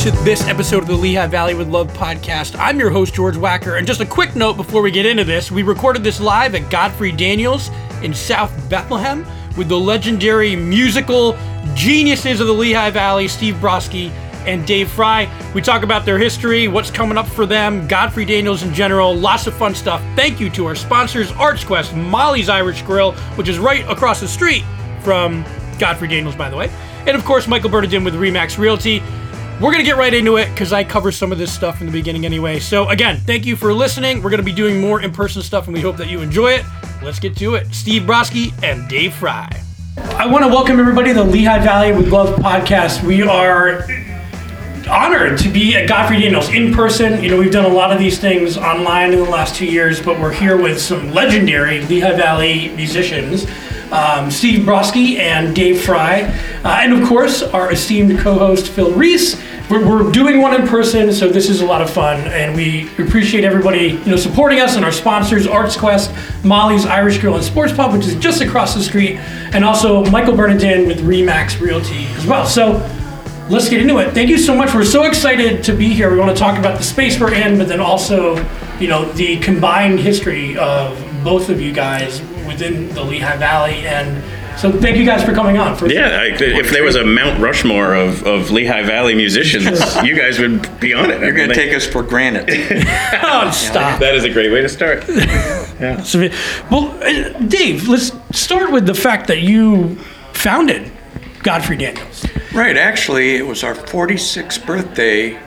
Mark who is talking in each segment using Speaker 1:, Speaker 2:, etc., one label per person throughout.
Speaker 1: to this episode of the Lehigh Valley with Love podcast. I'm your host, George Wacker. And just a quick note before we get into this we recorded this live at Godfrey Daniels in South Bethlehem with the legendary musical geniuses of the Lehigh Valley, Steve Brosky and Dave Fry. We talk about their history, what's coming up for them, Godfrey Daniels in general, lots of fun stuff. Thank you to our sponsors, Arts Quest, Molly's Irish Grill, which is right across the street from Godfrey Daniels, by the way. And of course, Michael Bernardin with Remax Realty. We're going to get right into it because I cover some of this stuff in the beginning anyway. So, again, thank you for listening. We're going to be doing more in person stuff and we hope that you enjoy it. Let's get to it. Steve Brosky and Dave Fry. I want to welcome everybody to the Lehigh Valley with Love podcast. We are honored to be at Godfrey Daniels in person. You know, we've done a lot of these things online in the last two years, but we're here with some legendary Lehigh Valley musicians. Um, Steve Brosky and Dave Fry, uh, and of course our esteemed co-host Phil Reese. We're, we're, doing one in person, so this is a lot of fun, and we appreciate everybody you know supporting us and our sponsors: Arts Quest, Molly's Irish Grill and Sports Pub, which is just across the street, and also Michael Bernardin with Remax Realty as well. So let's get into it. Thank you so much. We're so excited to be here. We want to talk about the space we're in, but then also, you know, the combined history of both of you guys within the Lehigh Valley. And so thank you guys for coming on.
Speaker 2: First yeah, I, if there was a Mount Rushmore of, of Lehigh Valley musicians, you guys would be on it.
Speaker 3: You're going to take us for granted.
Speaker 1: oh, stop.
Speaker 2: That is a great way to start. Yeah.
Speaker 1: So, well, uh, Dave, let's start with the fact that you founded Godfrey Daniels.
Speaker 3: Right. Actually, it was our 46th birthday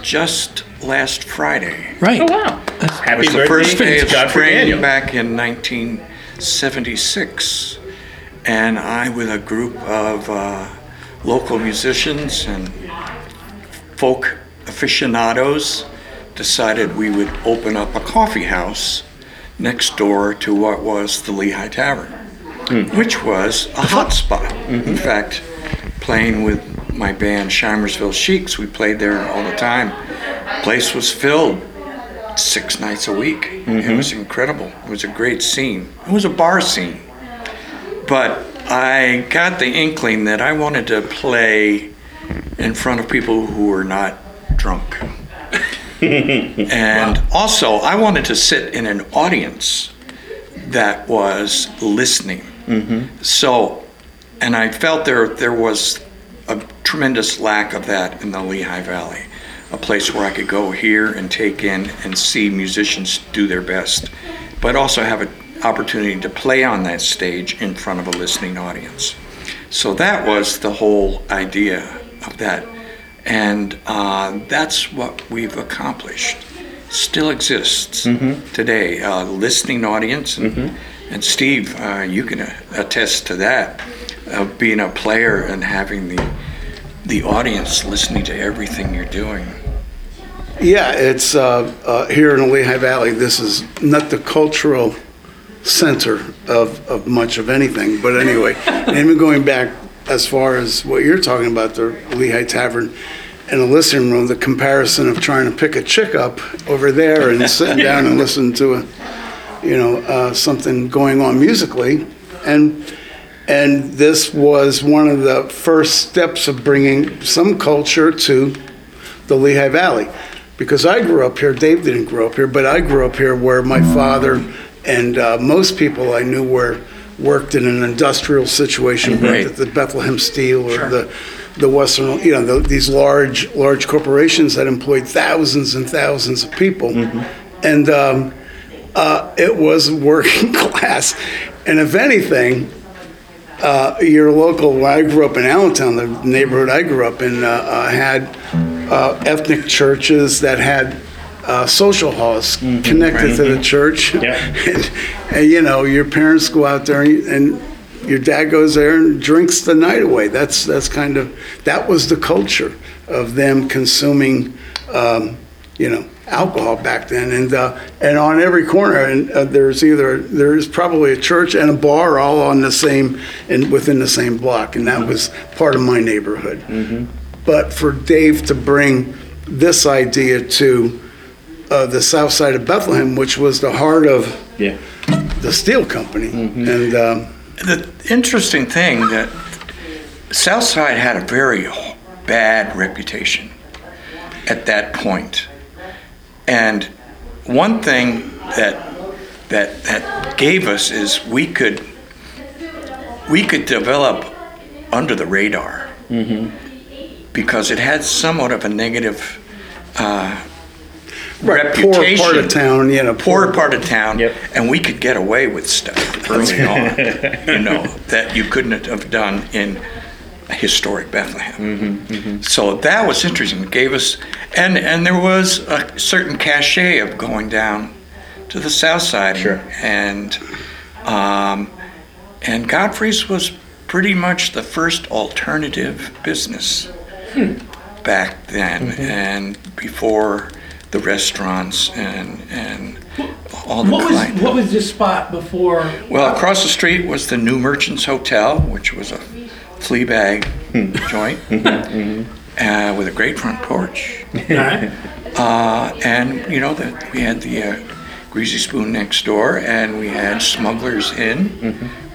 Speaker 3: just last Friday.
Speaker 1: Right.
Speaker 2: Oh, wow.
Speaker 3: Happy it was the first day of spring back in 1976. And I, with a group of uh, local musicians and folk aficionados, decided we would open up a coffee house next door to what was the Lehigh Tavern, mm. which was a hot spot. Mm-hmm. In fact, playing with my band Shimersville Sheiks, we played there all the time. Place was filled six nights a week. Mm-hmm. It was incredible. It was a great scene. It was a bar scene. But I got the inkling that I wanted to play in front of people who were not drunk. and wow. also, I wanted to sit in an audience that was listening. Mm-hmm. So, and I felt there there was a tremendous lack of that in the Lehigh Valley. A place where I could go here and take in and see musicians do their best, but also have an opportunity to play on that stage in front of a listening audience. So that was the whole idea of that and uh, that's what we've accomplished. Still exists mm-hmm. today. Uh, listening audience, and, mm-hmm. and Steve, uh, you can attest to that of being a player and having the the audience listening to everything you're doing.
Speaker 4: Yeah, it's uh, uh, here in the Lehigh Valley. This is not the cultural center of, of much of anything, but anyway, even going back as far as what you're talking about, the Lehigh Tavern in a listening room, the comparison of trying to pick a chick up over there and sitting down and listening to a, you know, uh, something going on musically, and and this was one of the first steps of bringing some culture to the Lehigh Valley, because I grew up here. Dave didn't grow up here, but I grew up here where my father and uh, most people I knew were worked in an industrial situation, at the Bethlehem Steel or sure. the the Western, you know, the, these large large corporations that employed thousands and thousands of people, mm-hmm. and um, uh, it was working class. And if anything, uh, your local, I grew up in Allentown, the neighborhood I grew up in, uh, uh had uh, ethnic churches that had uh, social halls mm-hmm, connected right. to the church.
Speaker 2: Yeah.
Speaker 4: and, and, you know, your parents go out there and, and, your dad goes there and drinks the night away. That's that's kind of that was the culture of them consuming, um, you know, alcohol back then. And uh, and on every corner, and uh, there's either there's probably a church and a bar all on the same and within the same block, and that mm-hmm. was part of my neighborhood. Mm-hmm. But for Dave to bring this idea to uh, the south side of Bethlehem, which was the heart of
Speaker 2: yeah.
Speaker 4: the steel company. Mm-hmm. And um,
Speaker 3: the interesting thing that south side had a very bad reputation. at that point. And one thing that that that gave us is we could we could develop under the radar because it had somewhat of a negative uh,
Speaker 4: Right, poor
Speaker 3: reputation.
Speaker 4: part of town, you know,
Speaker 3: poor
Speaker 4: poor-
Speaker 3: part of town,
Speaker 2: Yep.
Speaker 3: and we could get away with stuff early on, you know, that you couldn't have done in historic Bethlehem. Mm-hmm, mm-hmm. So that was interesting. It gave us, and and there was a certain cachet of going down to the south side,
Speaker 2: Sure.
Speaker 3: and um, and Godfrey's was pretty much the first alternative business hmm. back then, mm-hmm. and before the restaurants and and all the
Speaker 1: What was
Speaker 3: client-
Speaker 1: what was this spot before?
Speaker 3: well, across the street was the New Merchants Hotel, which was a flea bag joint uh, with a great front porch.
Speaker 1: All right.
Speaker 3: Uh, and, you know, the, we had the uh, Greasy Spoon next door, and we had Smuggler's Inn,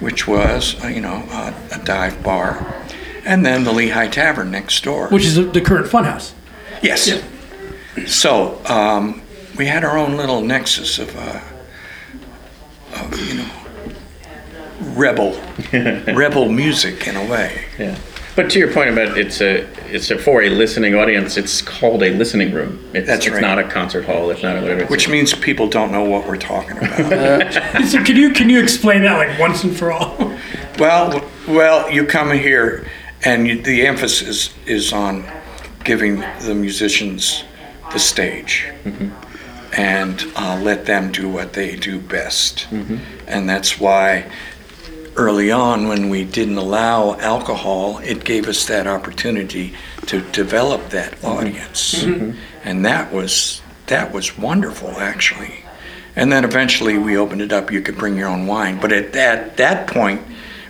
Speaker 3: which was, uh, you know, a, a dive bar. And then the Lehigh Tavern next door.
Speaker 1: Which is the current funhouse.
Speaker 3: Yes. So um, we had our own little nexus of, uh, of you know, rebel, rebel music in a way.
Speaker 2: Yeah. But to your point about it's a it's a for a listening audience. It's called a listening room. It's,
Speaker 3: That's
Speaker 2: it's
Speaker 3: right.
Speaker 2: not a concert hall. It's not a whatever. It's
Speaker 3: Which means people don't know what we're talking about.
Speaker 1: So can you can you explain that like once and for all?
Speaker 3: well, well, you come here, and you, the emphasis is on giving the musicians the stage, mm-hmm. and uh, let them do what they do best. Mm-hmm. And that's why early on, when we didn't allow alcohol, it gave us that opportunity to develop that mm-hmm. audience, and that was that was wonderful, actually. And then eventually we opened it up. You could bring your own wine, but at that that point,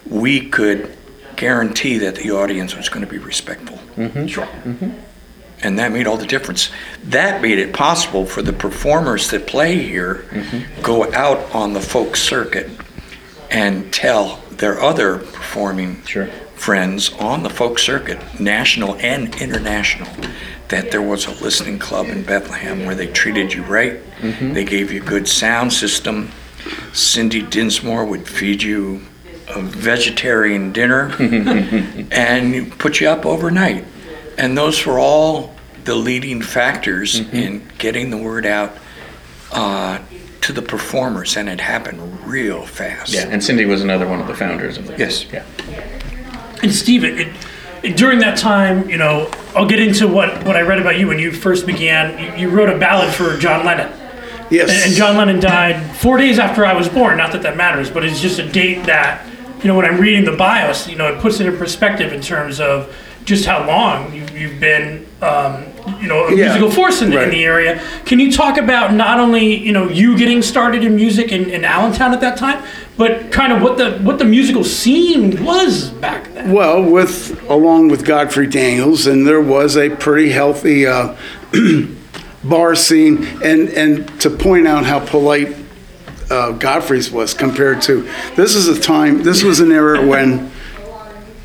Speaker 3: we could guarantee that the audience was going to be respectful.
Speaker 1: Sure.
Speaker 3: And that made all the difference. That made it possible for the performers that play here mm-hmm. go out on the folk circuit and tell their other performing
Speaker 2: Sure.
Speaker 3: friends on the folk circuit, national and international, that there was a listening club in Bethlehem where they treated you right. Mm-hmm. They gave you good sound system. Cindy Dinsmore would feed you a vegetarian dinner and put you up overnight. And those were all the leading factors in getting the word out uh, to the performers, and it happened real fast.
Speaker 2: yeah. And Cindy was another one of the founders of the.
Speaker 3: Yes.
Speaker 2: Yeah.
Speaker 1: And Steve, it, it, it- during that time, you know, I'll get into what, what I read about you when you first began. You, you wrote a ballad for John Lennon.
Speaker 4: Yes.
Speaker 1: And, and John Lennon died four days after I was born. Not that that matters, but it's just a date that, you know, when I'm reading the bios, you know, it puts it in perspective in terms of just how long you, you've been, um, you know, a
Speaker 4: Yeah,
Speaker 1: musical force in, the in the area. Can you talk about not only, you know, you getting started in music in, in Allentown at that time, but kind of what the what the musical scene was back then?
Speaker 4: Well, with along with Godfrey Daniels, and there was a pretty healthy uh, bar scene, and and to point out how polite uh, Godfrey's was compared to this is a time, this was an era when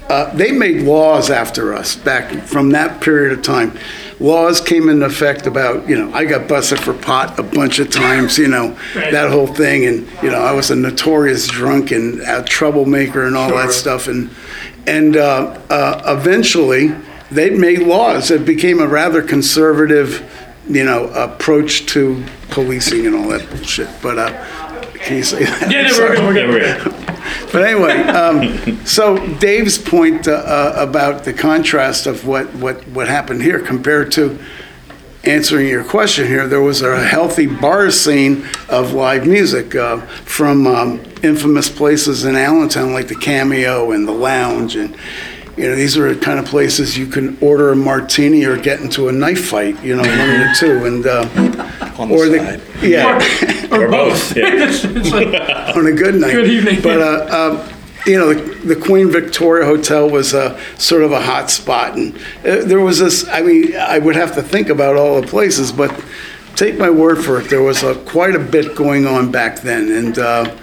Speaker 4: uh, they made laws after us back from that period of time. Laws came into effect about, you know, I got busted for pot a bunch of times, you know,
Speaker 1: Right.
Speaker 4: that whole thing. And, you know, I was a notorious drunk and a troublemaker and all
Speaker 1: Sure.
Speaker 4: that stuff. And, and uh, uh, eventually they made laws. It became a rather conservative, you know, approach to policing and all that bullshit. But, uh, can you say that?
Speaker 1: Yeah, no, we're
Speaker 4: Sorry.
Speaker 1: good, we're good, we're
Speaker 2: we're
Speaker 1: good.
Speaker 4: But anyway, um, so Dave's point uh, uh, about the contrast of what, what, what happened here compared to answering your question here, there was a healthy bar scene of live music uh, from um, infamous places in Allentown like the Cameo and the Lounge. And, you know, these are the kind of places you can order a martini or get into a knife fight, you know, one of the two. And, uh,
Speaker 3: On the
Speaker 4: or
Speaker 3: side.
Speaker 4: yeah.
Speaker 1: Or,
Speaker 2: Or both, yeah.
Speaker 1: It's- it's like-
Speaker 4: on a good night.
Speaker 1: Good evening.
Speaker 4: But uh, uh, you know, the, the Queen Victoria Hotel was uh, sort of a hot spot, and uh, there was this. I mean, I would have to think about all the places, but take my word for it, there was uh, quite a bit going on back then, and. Uh,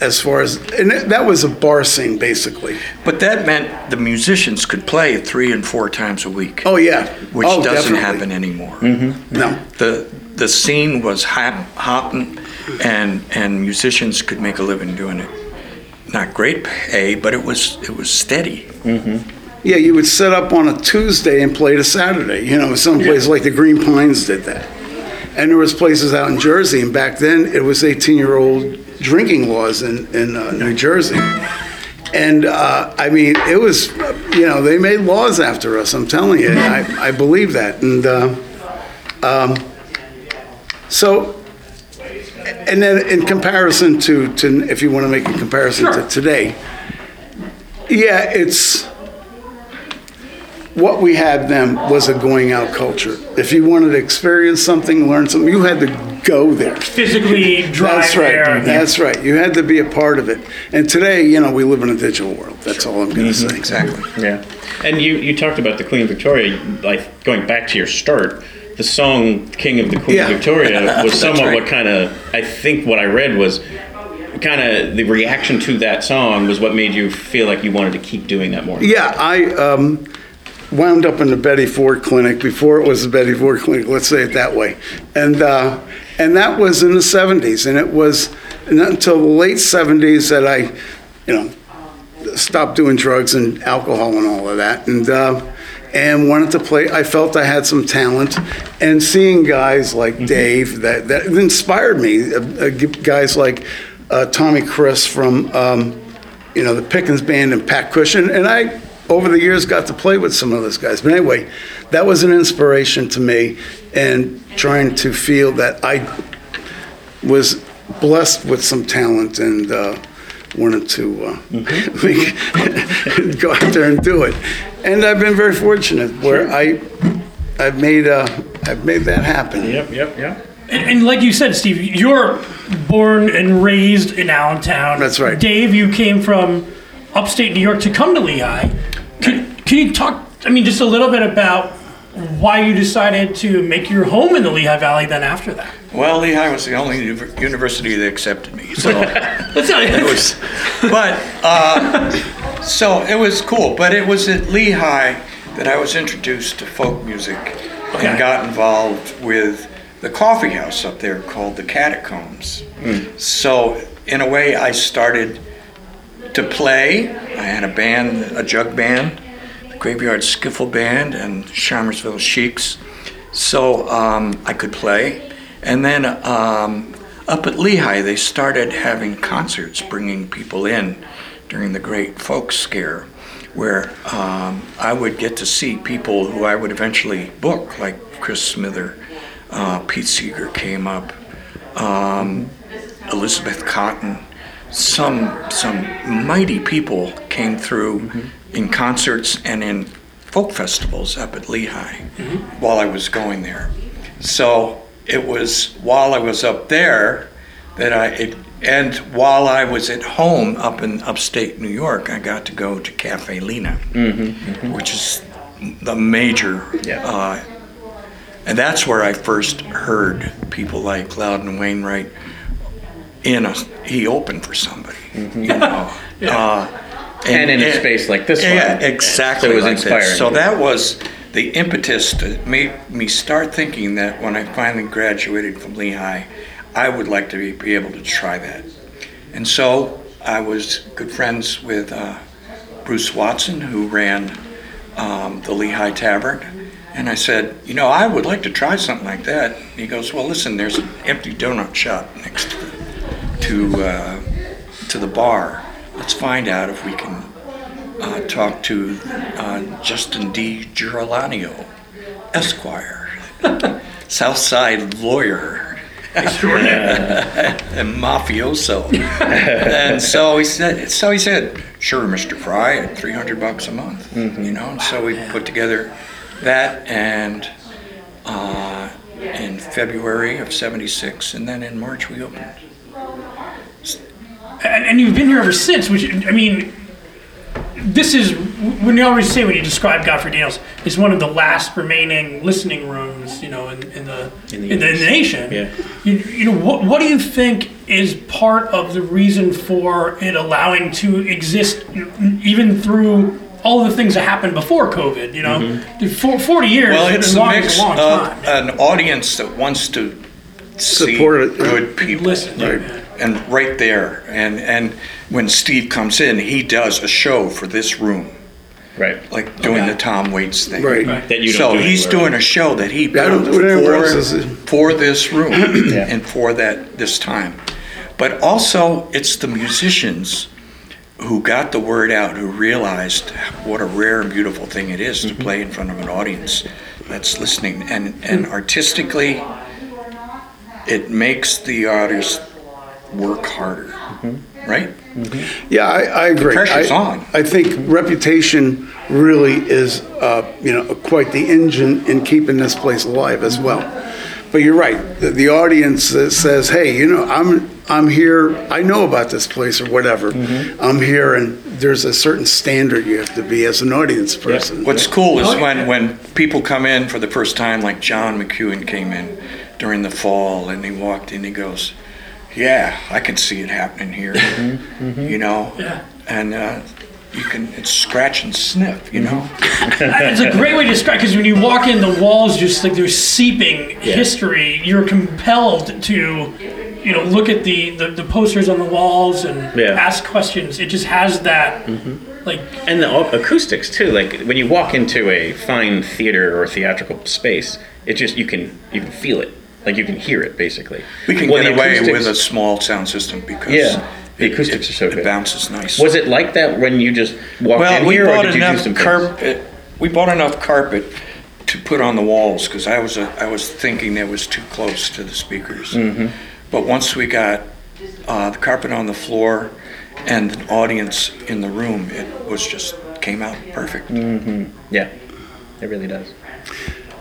Speaker 4: as far as, and that that was a bar scene, basically.
Speaker 3: But that meant the musicians could play three and four times a week,
Speaker 4: Oh, yeah.
Speaker 3: which
Speaker 4: Oh,
Speaker 3: doesn't
Speaker 4: definitely.
Speaker 3: happen anymore.
Speaker 4: No.
Speaker 3: The the scene was hot, hopping, and and musicians could make a living doing it. Not great pay, but it was it was steady.
Speaker 4: Yeah, you would set up on a Tuesday and play to Saturday. You know, some places like the Green Pines did that. And there was places out in Jersey, and back then it was 18-year-old drinking laws in, in uh, New Jersey. And, uh, I mean, it was, uh, you know, they made laws after us, I'm telling you. I, I believe that. And, uh, um, so, and then in comparison to, to, if you want to make a comparison
Speaker 1: Sure.
Speaker 4: to today, yeah, it's, what we had then was a going out culture. If you wanted to experience something, learn something, you had to go there.
Speaker 1: Physically drive
Speaker 4: That's right.
Speaker 1: there.
Speaker 4: That's right. You had to be a part of it. And today, you know, we live in a digital world. That's all I'm going to say. Mm-hmm.
Speaker 3: Exactly.
Speaker 2: Yeah. And you, you talked about the Queen Victoria, like going back to your start, the song King of the Queen
Speaker 4: Yeah.
Speaker 2: Victoria was somewhat
Speaker 3: right.
Speaker 2: what kind of, I think what I read was kind of the reaction to that song was what made you feel like you wanted to keep doing that more.
Speaker 4: Yeah, I um, wound up in the Betty Ford Clinic before it was the Betty Ford Clinic. Let's say it that way, and uh, and that was in the '70s, and it was not until the late '70s that I, you know, stopped doing drugs and alcohol and all of that, and. Uh, and wanted to play. I felt I had some talent, and seeing guys like Dave that that inspired me. Uh, uh, guys like uh, Tommy Chris from um, you know, the Pickens band and Pat Cushion. And I, over the years, got to play with some of those guys. But anyway, that was an inspiration to me and trying to feel that I was blessed with some talent and uh, wanted to uh, make, go out there and do it. And I've been very fortunate where I, I've made, uh, I've made that happen.
Speaker 2: Yep, yep, yep.
Speaker 1: And, and like you said, Steve, you're born and raised in Allentown.
Speaker 4: That's right.
Speaker 1: Dave, you came from upstate New York to come to Lehigh. Can, can you talk, I mean, just a little bit about why you decided to make your home in the Lehigh Valley then after that?
Speaker 3: Well, Lehigh was the only uni- university that accepted me, so
Speaker 1: Let's tell
Speaker 3: it was. But uh, so it was cool. But it was at Lehigh that I was introduced to folk music
Speaker 1: Okay.
Speaker 3: and got involved with the coffee house up there called the Catacombs. So in a way, I started to play. I had a band, a jug band, the Graveyard Skiffle Band, and Shimersville Sheiks. So um, I could play. And then um, up at Lehigh, they started having concerts, bringing people in during the Great Folk Scare, where um, I would get to see people who I would eventually book, like Chris Smither, uh, Pete Seeger came up, um, Elizabeth Cotten. Some some mighty people came through in concerts and in folk festivals up at Lehigh while I was going there. So it was while I was up there that I it, and while I was at home up in upstate New York, I got to go to Cafe Lena, which is the major.
Speaker 2: Yeah.
Speaker 3: Uh, and that's where I first heard people like Loudon Wainwright. In a, he opened for somebody, you know. uh,
Speaker 2: And in a space like this
Speaker 3: yeah,
Speaker 2: one.
Speaker 3: exactly.
Speaker 2: So it was
Speaker 3: like
Speaker 2: inspiring.
Speaker 3: This. So that was the impetus that made me start thinking that when I finally graduated from Lehigh, I would like to be, be able to try that. And so I was good friends with uh, Bruce Watson, who ran um, the Lehigh Tavern. And I said, you know, I would like to try something like that. He goes, well, listen, there's an empty donut shop next to the, to, uh, to the bar. Let's find out if we can uh, talk to uh, Justin D. Girolano, Esquire, Southside lawyer, and mafioso. and so he said, so he said, sure, Mr. Fry, at 300 bucks a month, you know. And so we put together that, and uh, in February of '76, and then in March we opened.
Speaker 1: And, and you've been here ever since, which, I mean, this is when you always say when you describe Godfrey Daniels, it's one of the last remaining listening rooms, you know, in, in the
Speaker 2: In
Speaker 1: in
Speaker 2: the
Speaker 1: the, in the nation.
Speaker 2: Yeah.
Speaker 1: You, you know, what what do you think is part of the reason for it allowing to exist even through all the things that happened before COVID? You know, mm-hmm. For, forty years.
Speaker 3: Well, it's a mix
Speaker 1: a long
Speaker 3: of
Speaker 1: time.
Speaker 3: an audience that wants to
Speaker 4: Support it,
Speaker 3: good people.
Speaker 1: Listen,
Speaker 4: Right.
Speaker 1: yeah.
Speaker 3: And right there, and, and when Steve comes in, he does a show for this room,
Speaker 2: Right.
Speaker 3: like doing
Speaker 1: Okay.
Speaker 3: the Tom Waits thing.
Speaker 4: Right.
Speaker 1: Right.
Speaker 2: That you don't
Speaker 3: So
Speaker 2: do
Speaker 3: he's
Speaker 2: anywhere.
Speaker 3: doing a show that he
Speaker 4: I don't
Speaker 3: built
Speaker 4: do it anywhere else, is
Speaker 3: for,
Speaker 4: it?
Speaker 3: for this room
Speaker 2: Yeah.
Speaker 3: and for that this time. But also, it's the musicians who got the word out, who realized what a rare and beautiful thing it is
Speaker 2: Mm-hmm.
Speaker 3: to play in front of an audience that's listening. And, and artistically, it makes the artist work harder,
Speaker 2: Mm-hmm.
Speaker 3: right?
Speaker 4: Yeah, I, I agree.
Speaker 3: pressure's
Speaker 4: I,
Speaker 3: on.
Speaker 4: I think reputation really is, uh, you know, quite the engine in keeping this place alive as well. But you're right. The, the audience that says, "Hey, you know, I'm I'm here. I know about this place or whatever.
Speaker 3: Mm-hmm.
Speaker 4: I'm here." And there's a certain standard you have to be as an audience person.
Speaker 3: What's cool is
Speaker 1: Oh, yeah.
Speaker 3: when, when people come in for the first time, like John McEwen came in during the fall and he walked in, he goes, Yeah, I can see it happening here. Mm-hmm, mm-hmm. You know?
Speaker 1: Yeah.
Speaker 3: And uh, you can, it's scratch and sniff, you know? Mm-hmm.
Speaker 1: it's a great way to describe because when you walk in, the walls just like they're seeping history. You're compelled to, you know, look at the, the, the posters on the walls and
Speaker 2: Yeah.
Speaker 1: ask questions. It just has that, like,
Speaker 2: And the acoustics too. Like when you walk into a fine theater or theatrical space, it just you can you can feel it. Like you can hear it basically.
Speaker 3: We can
Speaker 2: Well,
Speaker 3: get
Speaker 2: the
Speaker 3: away with a small sound system because
Speaker 2: Yeah, the
Speaker 3: it-
Speaker 2: acoustics
Speaker 3: it-
Speaker 2: are so
Speaker 3: It
Speaker 2: good.
Speaker 3: bounces nice.
Speaker 2: Was it like that when you just walked
Speaker 3: Well,
Speaker 2: in
Speaker 3: we
Speaker 2: here, or
Speaker 3: bought
Speaker 2: did you do
Speaker 3: enough
Speaker 2: some things?
Speaker 3: carpet. We bought enough carpet to put on the walls because I was I was thinking that was too close to the speakers.
Speaker 2: Mm-hmm.
Speaker 3: But once we got uh, the carpet on the floor and the audience in the room, it was just came out perfect.
Speaker 2: Mm. Yeah, it really does.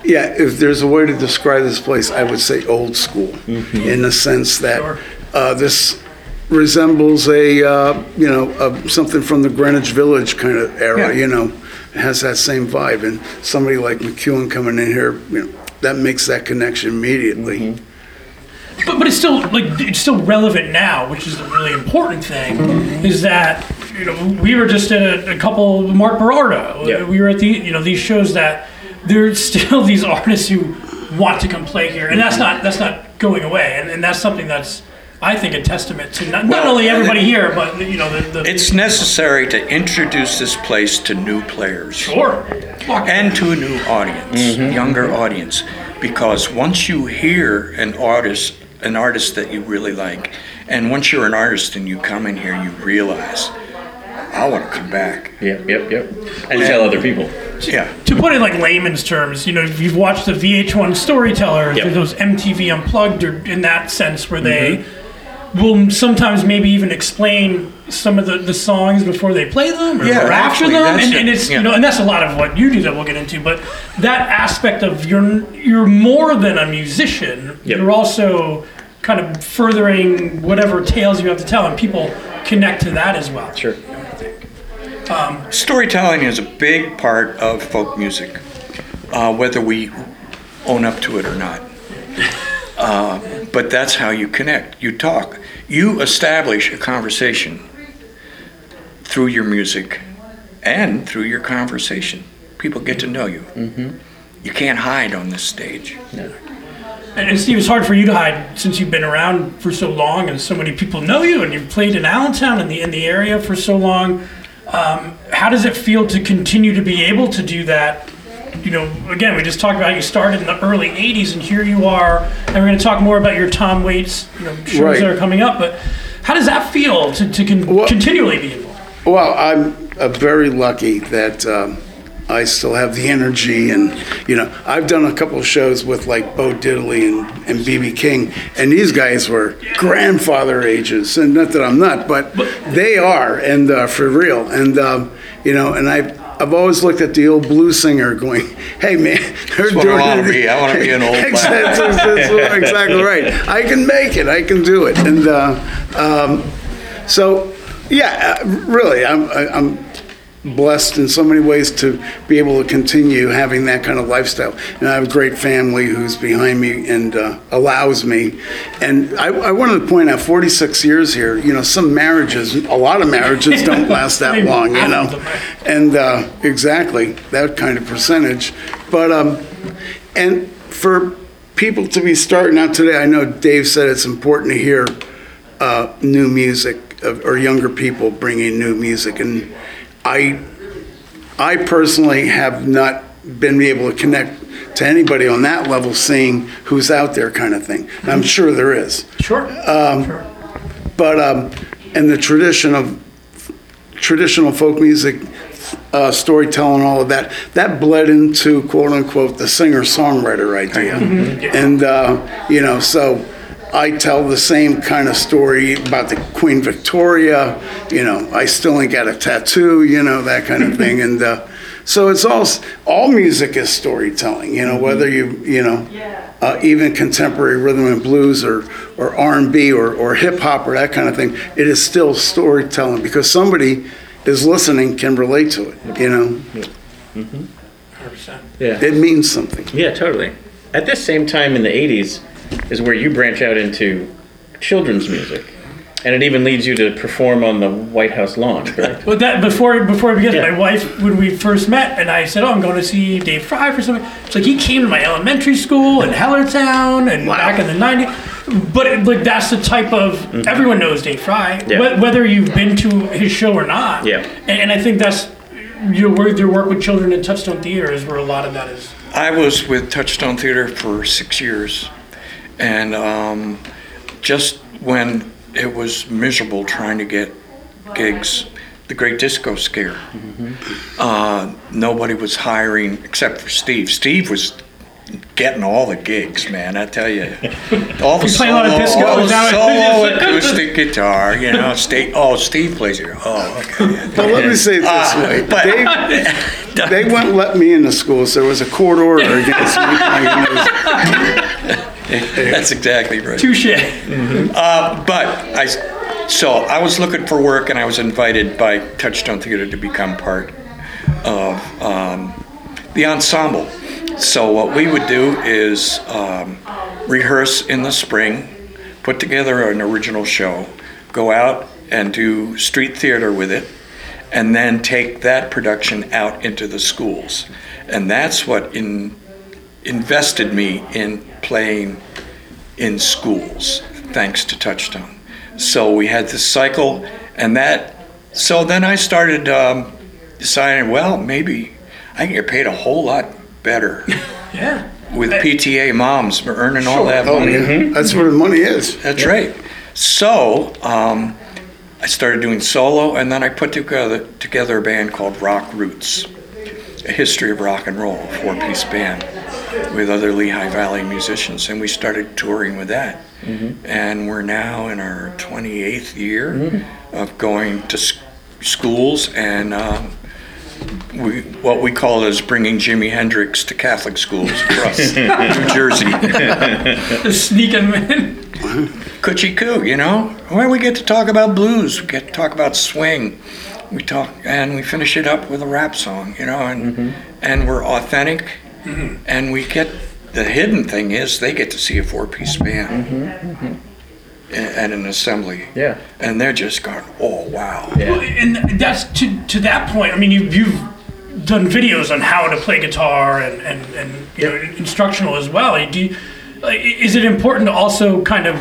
Speaker 4: Yeah, if there's a way to describe this place, I would say old school,
Speaker 2: Mm-hmm.
Speaker 4: in the sense that
Speaker 1: Sure.
Speaker 4: uh, this resembles a uh, you know a, something from the Greenwich Village kind of era.
Speaker 3: Yeah.
Speaker 4: You know, it has that same vibe, and somebody like McEwen coming in here, you know, that makes that connection immediately.
Speaker 2: Mm-hmm.
Speaker 1: but, but it's still like it's still relevant now, which is the really important thing. Is that you know we were just at a, a couple Mark Berardo.
Speaker 2: Yeah.
Speaker 1: We were at the you know these shows that there's still these artists who want to come play here, and that's not that's not going away, and, and that's something that's I think a testament to not, not
Speaker 3: Well,
Speaker 1: only uh, everybody here, but you know the, the
Speaker 3: It's necessary to introduce this place to new players.
Speaker 1: sure.
Speaker 3: and to a new audience, mm-hmm. younger audience, because once you hear an artist, an artist that you really like, and once you're an artist and you come in here, you realize, I want to come back.
Speaker 2: Yep, yep, yep. And tell other people.
Speaker 3: Yeah.
Speaker 1: to put it in like layman's terms, you know, if you've watched the VH1 Storyteller,
Speaker 2: Yep.
Speaker 1: those MTV Unplugged, or in that sense, where they mm-hmm. will sometimes maybe even explain some of the, the songs before they play them or,
Speaker 3: Yeah,
Speaker 1: or after
Speaker 3: actually,
Speaker 1: them,
Speaker 3: that's
Speaker 1: and,
Speaker 3: it.
Speaker 1: and it's
Speaker 3: Yeah.
Speaker 1: you know, and that's a lot of what you do that we'll get into. But that aspect of you're you're more than a musician.
Speaker 2: Yep.
Speaker 1: You're also kind of furthering whatever tales you have to tell, and people connect to that as well.
Speaker 2: Sure.
Speaker 3: Storytelling is a big part of folk music, uh, whether we own up to it or not. Uh, but that's how you connect. You talk. You establish a conversation through your music and through your conversation. People get to know you. Mm-hmm. You can't hide on this stage.
Speaker 1: And, and Steve, it's hard for you to hide since you've been around for so long, and so many people know you, and you've played in Allentown and the in the area for so long. Um, how does it feel to continue to be able to do that? You know, again, we just talked about how you started in the early '80s, and here you are, and we're going to talk more about your Tom Waits you know, shows
Speaker 4: Right.
Speaker 1: that are coming up. But how does that feel to, to con-
Speaker 4: Well-
Speaker 1: continually be involved?
Speaker 4: Well, I'm uh, very lucky that um, I still have the energy, and you know, I've done a couple of shows with like Bo Diddley and and BB King, and these guys were grandfather ages, and not that I'm not, but they are, and uh, for real, and um, you know, and I've I've always looked at the old blues singer going, hey man, they're
Speaker 3: what I wanna be. I wanna be an old
Speaker 4: That's- that's- that's exactly right. I can make it. I can do it. And uh, um, so, yeah, uh, really, I'm, I- I'm blessed in so many ways to be able to continue having that kind of lifestyle. And I have a great family who's behind me and uh, allows me. And I, I wanted to point out 46 years here, you know, some marriages, a lot of marriages don't last that long, you know.
Speaker 1: of them, right.
Speaker 4: And uh, exactly that kind of percentage. But, um, and for people to be starting out today, I know Dave said it's important to hear uh, new music or younger people bringing new music. And I, I personally have not been able to connect to anybody on that level, seeing who's out there, kind of thing. I'm sure there is,
Speaker 1: Sure.
Speaker 4: Um,
Speaker 1: sure.
Speaker 4: but um, and the tradition of traditional folk music, uh, storytelling, all of that, that bled into quote unquote the singer songwriter idea, and uh, you know so. I tell the same kind of story about the Queen Victoria. You know, I still ain't got a tattoo. You know that kind of thing, and uh, so it's all all music is storytelling. You know, whether you you know uh, even contemporary rhythm and blues or or R and B or or hip hop or that kind of thing, it is still storytelling because somebody is listening can relate to it. You know, Yeah.
Speaker 1: 100%.
Speaker 2: Yeah.
Speaker 4: it means something.
Speaker 2: Yeah, totally. At this same time in the 80s is where you branch out into children's music. And it even leads you to perform on the White House lawn, correct?
Speaker 1: Well, that before before I begin,
Speaker 2: Yeah.
Speaker 1: my wife when we first met, and I said, "Oh, I'm going to see Dave Fry for something." It's like he came to my elementary school in Hellertown and back in the '90s. But it, like that's the type of everyone knows Dave Fry,
Speaker 2: Mm-hmm. Yeah.
Speaker 1: whether you've been to his show or not.
Speaker 2: Yeah.
Speaker 1: and, and I think that's your work, your work with children in Touchstone Theater is where a lot of that is.
Speaker 3: I was with Touchstone Theater for six years, and um, just when it was miserable trying to get gigs, the Great Disco Scare, uh, nobody was hiring except for Steve. Steve was getting all the gigs, man. I tell you, all the
Speaker 1: You a lot of
Speaker 3: solo,
Speaker 1: disco,
Speaker 3: all
Speaker 1: is
Speaker 3: the solo acoustic guitar. You know, Steve. Oh, Steve plays here. Oh, okay. yeah.
Speaker 4: But let me say it this
Speaker 3: Ah,
Speaker 4: way:
Speaker 3: but-
Speaker 4: they, they wouldn't let me into school, so there was a court order against me.
Speaker 3: That's exactly right.
Speaker 1: Touche.
Speaker 3: Uh, but I, so I was looking for work, and I was invited by Touchstone Theater to become part of um, the ensemble. So what we would do is um, rehearse in the spring, put together an original show, go out and do street theater with it, and then take that production out into the schools. And that's what in, invested me in playing in schools, thanks to Touchstone. So we had this cycle, and that. So then I started um, deciding, well, maybe I can get paid a whole lot better
Speaker 1: Yeah.
Speaker 3: with PTA moms for earning all that
Speaker 4: Oh,
Speaker 3: money.
Speaker 4: yeah. That's where the money is.
Speaker 3: That's right. So um, I started doing solo, and then I put together together a band called Rock Roots, a history of rock and roll, four-piece band with other Lehigh Valley musicians, and we started touring with that. Mm-hmm. And we're now in our 28th year mm-hmm. of going to s- schools and. Um, we, what we call is bringing Jimi Hendrix to Catholic schools across New Jersey.
Speaker 1: Just sneaking in.
Speaker 3: Coochie coo, you know? Where we get to talk about blues, we get to talk about swing. We talk and we finish it up with a rap song, you know, and mm-hmm. and we're authentic Mm-hmm. and we get the hidden thing is they get to see a four piece band mm-hmm. Mm-hmm. a- at an assembly.
Speaker 2: Yeah.
Speaker 3: And they're just going, Oh wow.
Speaker 1: Well, and that's to to that point. I mean, you, you've done videos on how to play guitar and and, and you know instructional as well. Do you, is it important to also kind of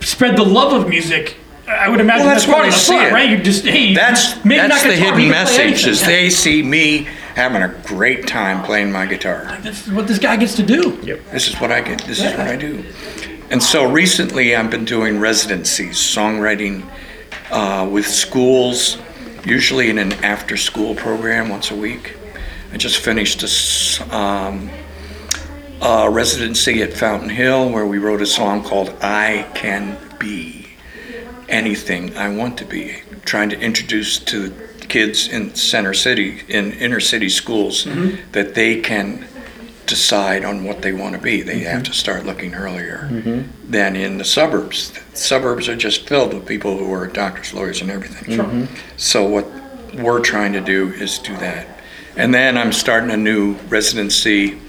Speaker 1: spread the love of music? I would imagine
Speaker 3: Well, that's
Speaker 1: part
Speaker 3: why
Speaker 1: of
Speaker 3: I
Speaker 1: the
Speaker 3: see
Speaker 1: fun,
Speaker 3: it.
Speaker 1: right? You just hey,
Speaker 3: That's
Speaker 1: maybe
Speaker 3: that's
Speaker 1: not
Speaker 3: the hidden
Speaker 1: you
Speaker 3: message is they see me having a great time playing my guitar.
Speaker 1: This is what this guy gets to do. Yep.
Speaker 3: This is what I get. This is what I do. And so recently, I've been doing residencies, songwriting uh, with schools, usually in an after-school program once a week. I just finished a s- um, a residency at Fountain Hill where we wrote a song called "I Can Be Anything I Want to Be," trying to introduce to kids in Center City, in inner city schools, mm-hmm. that they can decide on what they want to be. They have mm-hmm. to start looking earlier mm-hmm. than in the suburbs. suburbs are just filled with people who are doctors, lawyers, and everything. So what we're trying to do is do that. And then I'm starting a new residency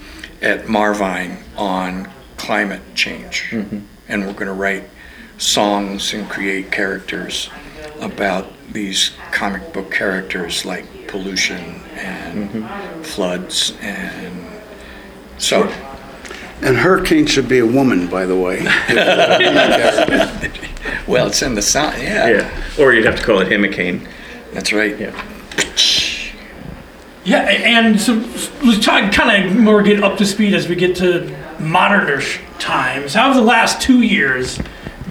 Speaker 3: at Marvine on climate change. And we're going to write songs and create characters about these comic book characters like pollution and mm-hmm. floods and so
Speaker 4: And Hurricane should be a woman, by the way.
Speaker 3: well it's in the sound yeah,
Speaker 2: Yeah. Or you'd have to call it Himicane.
Speaker 3: that's right
Speaker 2: Yeah.
Speaker 1: Yeah, and so let's try kind of more get up to speed as we get to modernish times. How have the last two years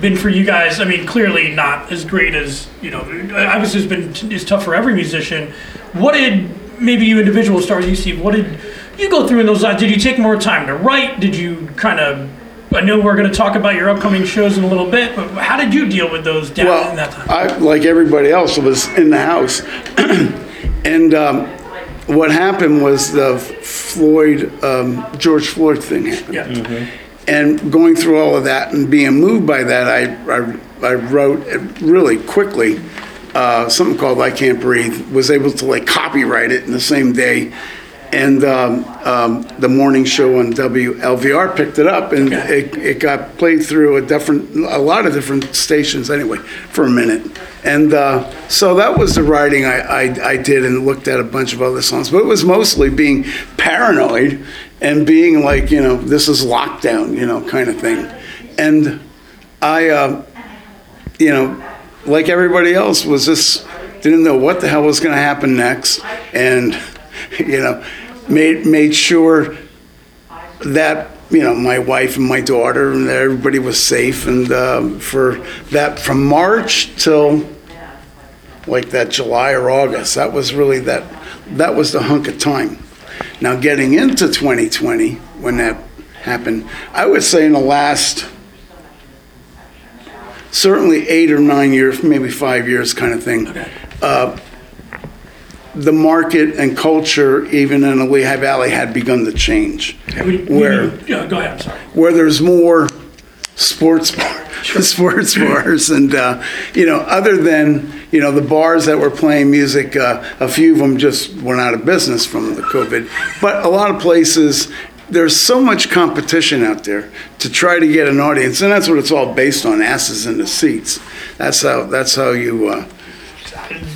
Speaker 1: been for you guys? I mean, clearly not as great as you know. Obviously, it's been it's tough for every musician. What did maybe you individual stars you see? What did you go through in those last? Did you take more time to write? Did you kind of? I know we're going to talk about your upcoming shows in a little bit, but how did you deal with those down in
Speaker 4: Well,
Speaker 1: that time?
Speaker 4: I, like everybody else, was in the house. and um, what happened was the Floyd, um, George Floyd thing happened.
Speaker 1: yeah.
Speaker 4: And going through all of that and being moved by that, I, I, I wrote really quickly uh, something called I Can't Breathe, was able to like copyright it in the same day. And um, um, the morning show on WLVR picked it up and it, it got played through a different, a lot of different stations anyway, for a minute. And uh, so that was the writing I, I, I did and looked at a bunch of other songs, but it was mostly being paranoid and being like, you know, this is lockdown, you know, kind of thing. And I, uh, you know, like everybody else, was just didn't know what the hell was going to happen next, and you know, made made sure that you know my wife and my daughter and everybody was safe, and uh, for that from March till like that July or August, that was really that that was the hunk of time. Now getting into 2020 when that happened, I would say in the last certainly eight or nine years, maybe five years kind of thing. Uh, the market and culture, even in the Lehigh Valley, had begun to change. Where,
Speaker 1: yeah, go ahead. I'm sorry.
Speaker 4: where there's more sports bar, sports bars, and uh, you know, other than you know the bars that were playing music, uh, a few of them just went out of business from the COVID. But a lot of places, there's so much competition out there to try to get an audience, and that's what it's all based on: asses in the seats. That's how. That's how you. Uh,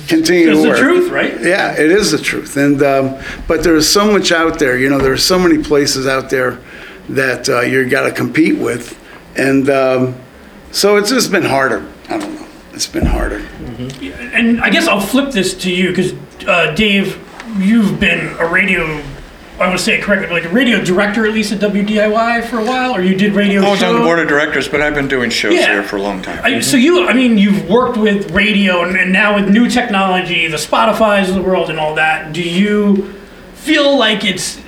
Speaker 4: continue
Speaker 1: It's
Speaker 4: to
Speaker 1: the
Speaker 4: work.
Speaker 1: truth, right?
Speaker 4: Yeah, it is the truth. And um, but there's so much out there. You know, there's so many places out there that uh, you got to compete with, and um, so it's just been harder. I don't know. It's been harder.
Speaker 1: And I guess I'll flip this to you because uh, Dave, you've been a radio. I want to say it correctly, like a radio director at least at WDIY for a while, or you did radio.
Speaker 3: I was on the board of directors, but I've been doing shows
Speaker 1: Yeah.
Speaker 3: there for a long time.
Speaker 1: I, so you, I mean, you've worked with radio, and, and now with new technology, the Spotify's of the world, and all that. Do you feel like it's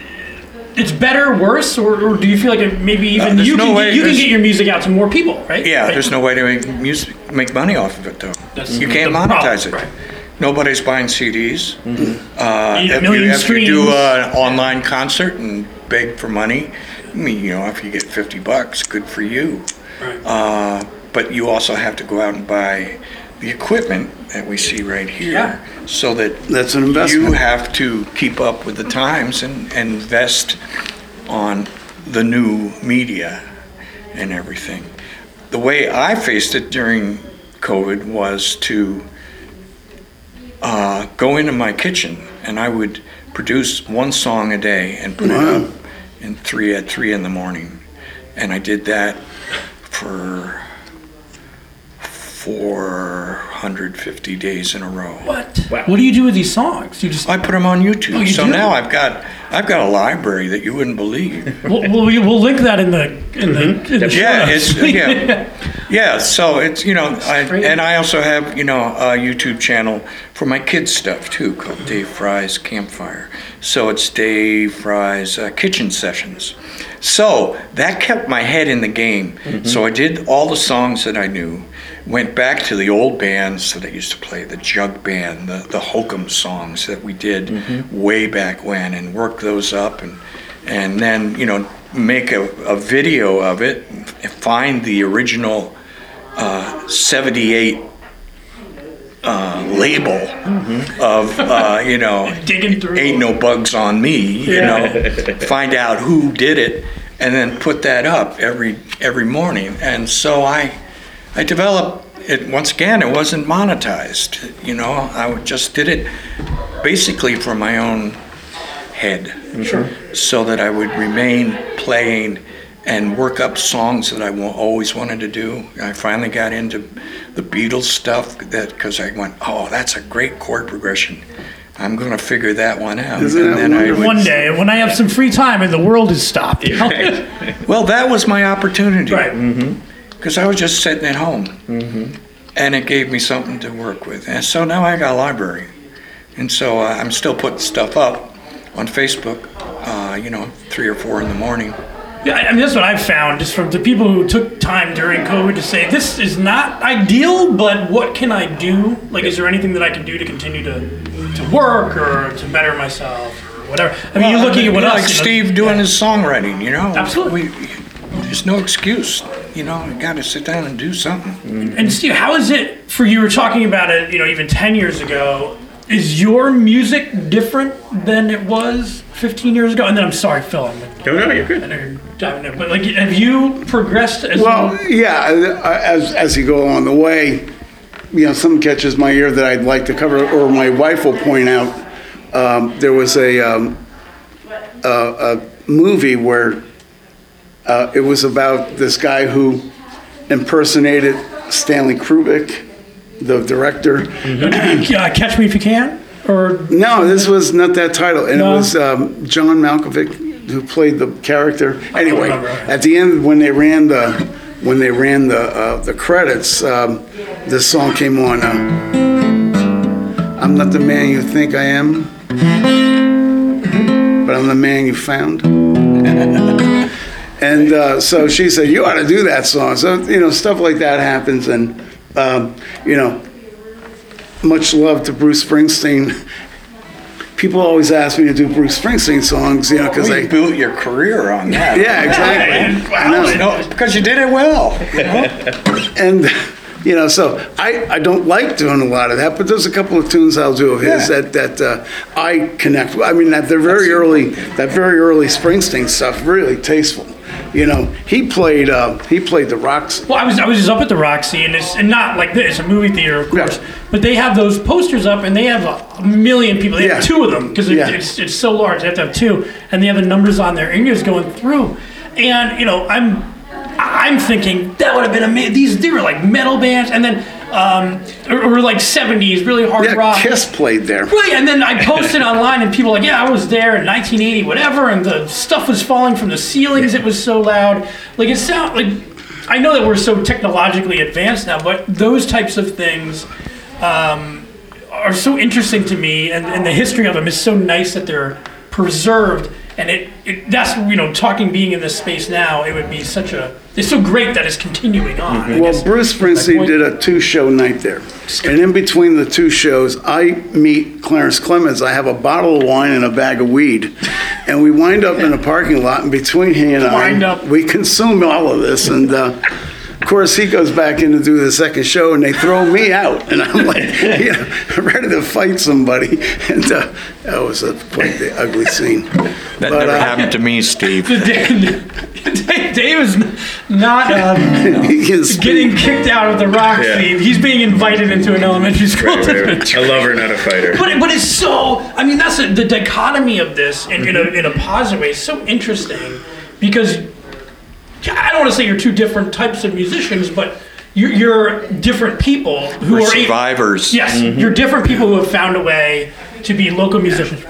Speaker 1: it's better, worse, or, or do you feel like it maybe even
Speaker 3: there's
Speaker 1: you
Speaker 3: no
Speaker 1: can
Speaker 3: way-
Speaker 1: get, you can get your music out to more people, right?
Speaker 3: yeah,
Speaker 1: Right.
Speaker 3: there's no way to make music, make money off of it though.
Speaker 1: That's
Speaker 3: you can't
Speaker 1: the problem,
Speaker 3: monetize it.
Speaker 1: right.
Speaker 3: Nobody's buying CDs. Uh,
Speaker 1: You need a
Speaker 3: if you, if you do an online concert and beg for money, I mean, you know, if you get 50 bucks, good for you.
Speaker 1: Right.
Speaker 3: Uh, but you also have to go out and buy the equipment that we see right here,
Speaker 1: Yeah.
Speaker 3: so that
Speaker 4: That's an investment.
Speaker 3: you have to keep up with the times and, and invest on the new media and everything. The way I faced it during COVID was to uh, go into my kitchen and I would produce one song a day and put
Speaker 4: Wow.
Speaker 3: it up in three at three in the morning, and I did that for 450 days in a row.
Speaker 1: What?
Speaker 2: Wow.
Speaker 1: What do you do with these songs? You just
Speaker 3: I put them on YouTube.
Speaker 1: Oh, you
Speaker 3: so
Speaker 1: do?
Speaker 3: now I've got I've got a library that you wouldn't believe.
Speaker 1: we'll, we'll, we'll link that in the in the, in the show
Speaker 3: yeah,
Speaker 1: notes.
Speaker 3: it's yeah, yeah. So it's you know, I, and I also have you know a YouTube channel for my kids stuff too called Dave Fry's Campfire. So it's Dave Fry's uh, Kitchen Sessions. So that kept my head in the game. So I did all the songs that I knew. Went back to the old bands that I used to play, the Jug Band, the, the Hokum songs that we did way back when, and work those up, and and then you know make a, a video of it, and find the original uh, 78 uh, label of uh, you know
Speaker 1: Digging through.
Speaker 3: ain't no bugs on me you
Speaker 1: Yeah.
Speaker 3: know find out who did it and then put that up every every morning and so i i developed it once again it wasn't monetized you know i just did it basically for my own head
Speaker 1: Sure.
Speaker 3: so that i would remain playing and work up songs that I always wanted to do. I finally got into the Beatles stuff that because I went, oh, that's a great chord progression. I'm going to figure that one out.
Speaker 4: Isn't that wonderful?
Speaker 1: One day, when I have some free time and the world has stopped. you know?
Speaker 3: well, that was my opportunity.
Speaker 1: right. Mm-hmm.
Speaker 3: Because I was just sitting at home, and it gave me something to work with. And so now I got a library, and so uh, I'm still putting stuff up on Facebook. Uh, you know, three or four in the morning.
Speaker 1: Yeah, I mean, that's what I've found just from the people who took time during COVID to say, this is not ideal, but what can I do? Like, is there anything that I can do to continue to, to work or to better myself or whatever? I mean, you're looking at what
Speaker 3: You
Speaker 1: else.
Speaker 3: like
Speaker 1: you know-
Speaker 3: Steve doing
Speaker 1: yeah.
Speaker 3: his songwriting. You know,
Speaker 1: Absolutely.
Speaker 3: We, there's no excuse. You know, you got to sit down and do something.
Speaker 1: And Steve, how is it for you? You were talking about it, you know, even 10 years ago. Is your music different than it was 15 years ago? And then I'm sorry, Phil. I'm
Speaker 2: No, no, you're
Speaker 1: I know you're diving in, but like, have you progressed as
Speaker 4: Well,
Speaker 1: well?
Speaker 4: yeah, uh, as, as you go along the way, you know, something catches my ear that I'd like to cover, or my wife will point out. Um, there was a, um, a, a movie where uh, it was about this guy who impersonated Stanley Kubrick, the director.
Speaker 1: Uh, Catch Me If You Can? Or
Speaker 4: No, this was not that title, and
Speaker 1: No.
Speaker 4: it was um, John Malkovich who played the character. Anyway, at the end when they ran the when they ran the uh, the credits, um, this song came on. Uh, I'm not the man you think I am, but I'm the man you found. and uh, so she said, "You ought to do that song." So you know, stuff like that happens, and um, you know, much love to Bruce Springsteen. People always ask me to do Bruce Springsteen songs, you know, because
Speaker 3: We
Speaker 4: they.
Speaker 3: built your career on that.
Speaker 4: Yeah, exactly. I know.
Speaker 3: No, because you did it well. You know?
Speaker 4: and you know, so I, I don't like doing a lot of that, but there's a couple of tunes I'll do of his
Speaker 3: Yeah.
Speaker 4: that that uh, I connect with. I mean, that they're very early, that very early Springsteen stuff, really tasteful. You know, he played uh, he played the rocks.
Speaker 1: Well, I was I was just up at the Roxy, and it's and not like this, a movie theater, of course.
Speaker 4: Yeah.
Speaker 1: But they have those posters up, and they have a million people. They have
Speaker 4: Yeah.
Speaker 1: two of them because
Speaker 4: Yeah.
Speaker 1: it's it's so large. They have to have two, and they have the numbers on there, and you're just going through. And you know, I'm I'm thinking that would have been amazing. These they were like metal bands, and then um, or, or like 70s, really hard
Speaker 4: Yeah,
Speaker 1: rock.
Speaker 4: Kiss played there.
Speaker 1: Right, and then I posted online, and people were like, "Yeah, I was there in 1980, whatever," and the stuff was falling from the ceilings. It was so loud. Like it sound like I know that we're so technologically advanced now, but those types of things um, are so interesting to me, and, and the history of them is so nice that they're preserved. And it, it that's you know talking being in this space now, it would be such a it's so great that it's continuing on. I
Speaker 4: Well,
Speaker 1: guess.
Speaker 4: Bruce
Speaker 1: my
Speaker 4: Springsteen did a two-show night there, and in between the two shows, I meet Clarence Clemons. I have a bottle of wine and a bag of weed, and we wind up in a parking lot. And between he and
Speaker 1: Wind
Speaker 4: I,
Speaker 1: up.
Speaker 4: we consume all of this, and uh, of course he goes back in to do the second show, and they throw me out, and I'm like, you know, ready to fight somebody, and uh, that was a, quite the ugly scene.
Speaker 3: That
Speaker 4: But,
Speaker 3: never
Speaker 4: uh,
Speaker 3: happened to me, Steve.
Speaker 1: Dave, Dave is not um,
Speaker 4: He is-
Speaker 1: getting kicked out of the rock
Speaker 2: Yeah.
Speaker 1: scene. He's being invited into an elementary school.
Speaker 2: Right, right, right. A lover, not a fighter.
Speaker 1: But, but it's so, I mean, that's a, the dichotomy of this in, in, a, in a positive way. It's so interesting because I don't want to say you're two different types of musicians, but you're, you're different people who
Speaker 3: We're
Speaker 1: are a-
Speaker 3: survivors.
Speaker 1: yes, you're different people who have found a way to be local musicians.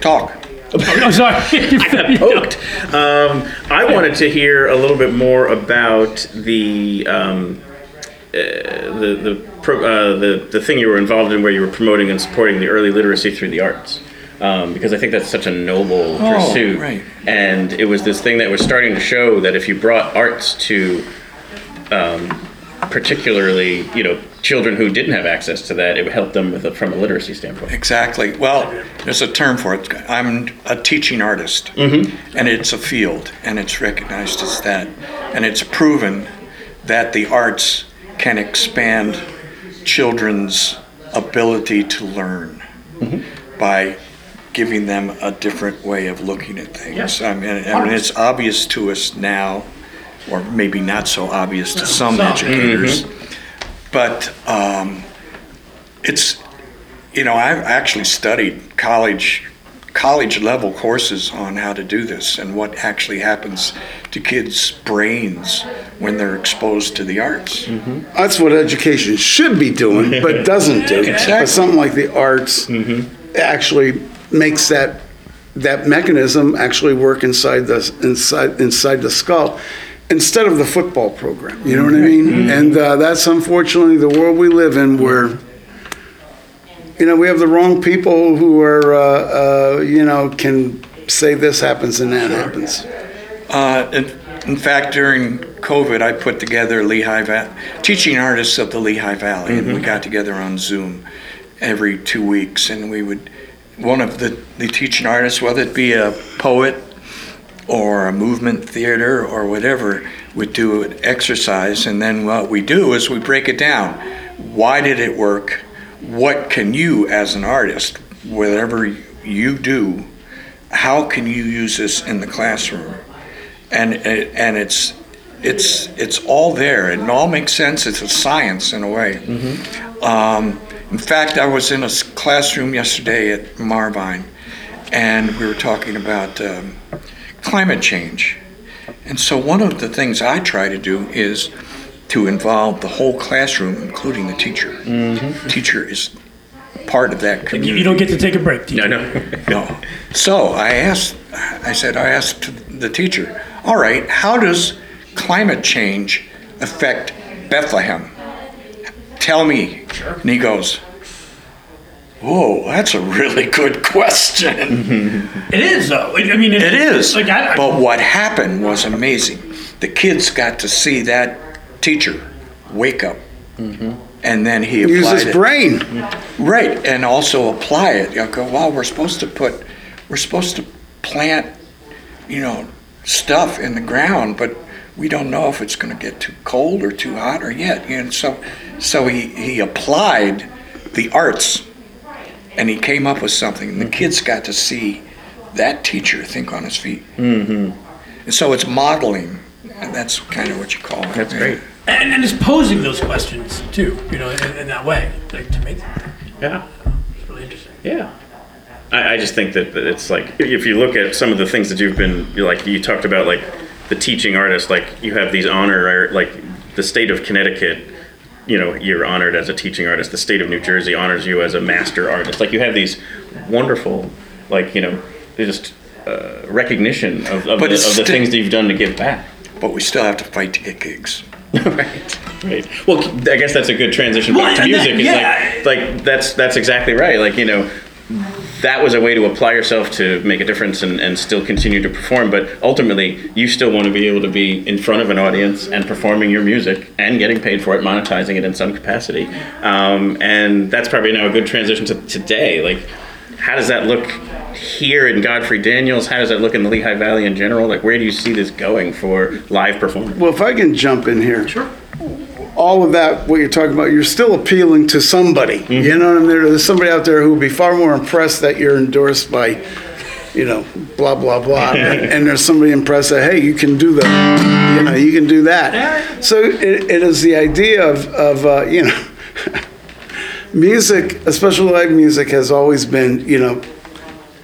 Speaker 3: Talk.
Speaker 1: Oh, sorry.
Speaker 2: I got poked. Um, I wanted to hear a little bit more about the um, uh, the the, pro, uh, the the thing you were involved in, where you were promoting and supporting the early literacy through the arts. Um, because I think that's such a noble
Speaker 3: Oh,
Speaker 2: pursuit,
Speaker 3: right.
Speaker 2: and it was this thing that was starting to show that if you brought arts to um, particularly, you know, children who didn't have access to that, it would help them with a, from a literacy standpoint.
Speaker 3: Exactly. Well, there's a term for it. I'm a teaching artist, and it's a field, and it's recognized as that, and it's proven that the arts can expand children's ability to learn by giving them a different way of looking at things.
Speaker 2: Yes.
Speaker 3: I mean, I mean, it's obvious to us now, or maybe not so obvious to some
Speaker 1: Some.
Speaker 3: educators, mm-hmm. but um, it's you know I've actually studied college college level courses on how to do this and what actually happens to kids' brains when they're exposed to the arts. Mm-hmm.
Speaker 4: That's what education should be doing, but doesn't do.
Speaker 3: Exactly.
Speaker 4: But something like the arts mm-hmm. actually makes that that mechanism actually work inside the inside inside the skull instead of the football program. You know what I mean? And uh, that's unfortunately the world we live in, where you know we have the wrong people who are uh, uh, you know can say this happens and that happens.
Speaker 3: Uh, in, in fact, during COVID, I put together Lehigh Valley, teaching artists of the Lehigh Valley, and we got together on Zoom every two weeks, and we would, one of the, the teaching artists, whether it be a poet or a movement theater or whatever, would do an exercise, and then what we do is we break it down. Why did it work? What can you, as an artist, whatever you do, how can you use this in the classroom? and and it's it's it's all there. It all makes sense. It's a science in a way. Um, in fact, I was in a classroom yesterday at Marvine, and we were talking about um, climate change. And so, one of the things I try to do is to involve the whole classroom, including the teacher. Teacher is part of that
Speaker 1: You,
Speaker 3: community.
Speaker 1: you don't get to take a break.
Speaker 2: No,
Speaker 1: teacher.
Speaker 2: no.
Speaker 3: No. So I asked, I said, I asked the teacher, all right, how does climate change affect Bethlehem? Tell me. And he goes, Whoa, that's a really good question.
Speaker 1: It is though. I mean,
Speaker 3: It is.
Speaker 1: Like I, I-
Speaker 3: But what happened was amazing. The kids got to see that teacher wake up. Mm-hmm. And then he
Speaker 4: Use his
Speaker 3: it.
Speaker 4: brain.
Speaker 3: Right, and also apply it. You go, well, we're supposed to put, we're supposed to plant, you know, stuff in the ground, but we don't know if it's going to get too cold or too hot or yet. And so, so he, he applied the arts, and he came up with something. And the kids got to see that teacher think on his feet. Mm-hmm. And so it's modeling, and that's kind of what you call it.
Speaker 2: That's great.
Speaker 1: and, and it's posing those questions too. You know, in, in that way, like to make
Speaker 2: Yeah.
Speaker 1: it's really interesting.
Speaker 2: Yeah. I, I just think that, that it's like if you look at some of the things that you've been like you talked about like the teaching artist like you have these honor like the state of Connecticut you know you're honored as a teaching artist the state of New Jersey honors you as a master artist like you have these wonderful like you know just uh, recognition of, of, the, of the
Speaker 3: still-
Speaker 2: things that you've done to give back
Speaker 3: But we still have to fight to get gigs.
Speaker 2: right, right. Well, I guess that's a good transition
Speaker 1: Well,
Speaker 2: back to
Speaker 1: and that-
Speaker 2: music. Is
Speaker 1: yeah.
Speaker 2: like, like that's that's exactly right. Like you know, that was a way to apply yourself to make a difference and, and still continue to perform. But ultimately, you still want to be able to be in front of an audience and performing your music and getting paid for it, monetizing it in some capacity. Um, and that's probably now a good transition to today. Like, how does that look here in Godfrey Daniels? How does that look in the Lehigh Valley in general? Like, where do you see this going for live performance?
Speaker 4: Well, if I can jump in here.
Speaker 1: Sure.
Speaker 4: All of that, what you're talking about, you're still appealing to somebody. You know what I mean? There's somebody out there who would be far more impressed that you're endorsed by, you know, blah blah blah, and, and there's somebody impressed that hey, you can do that. you know, you can do that. So it, it is the idea of of uh, you know, music, especially live music, has always been you know.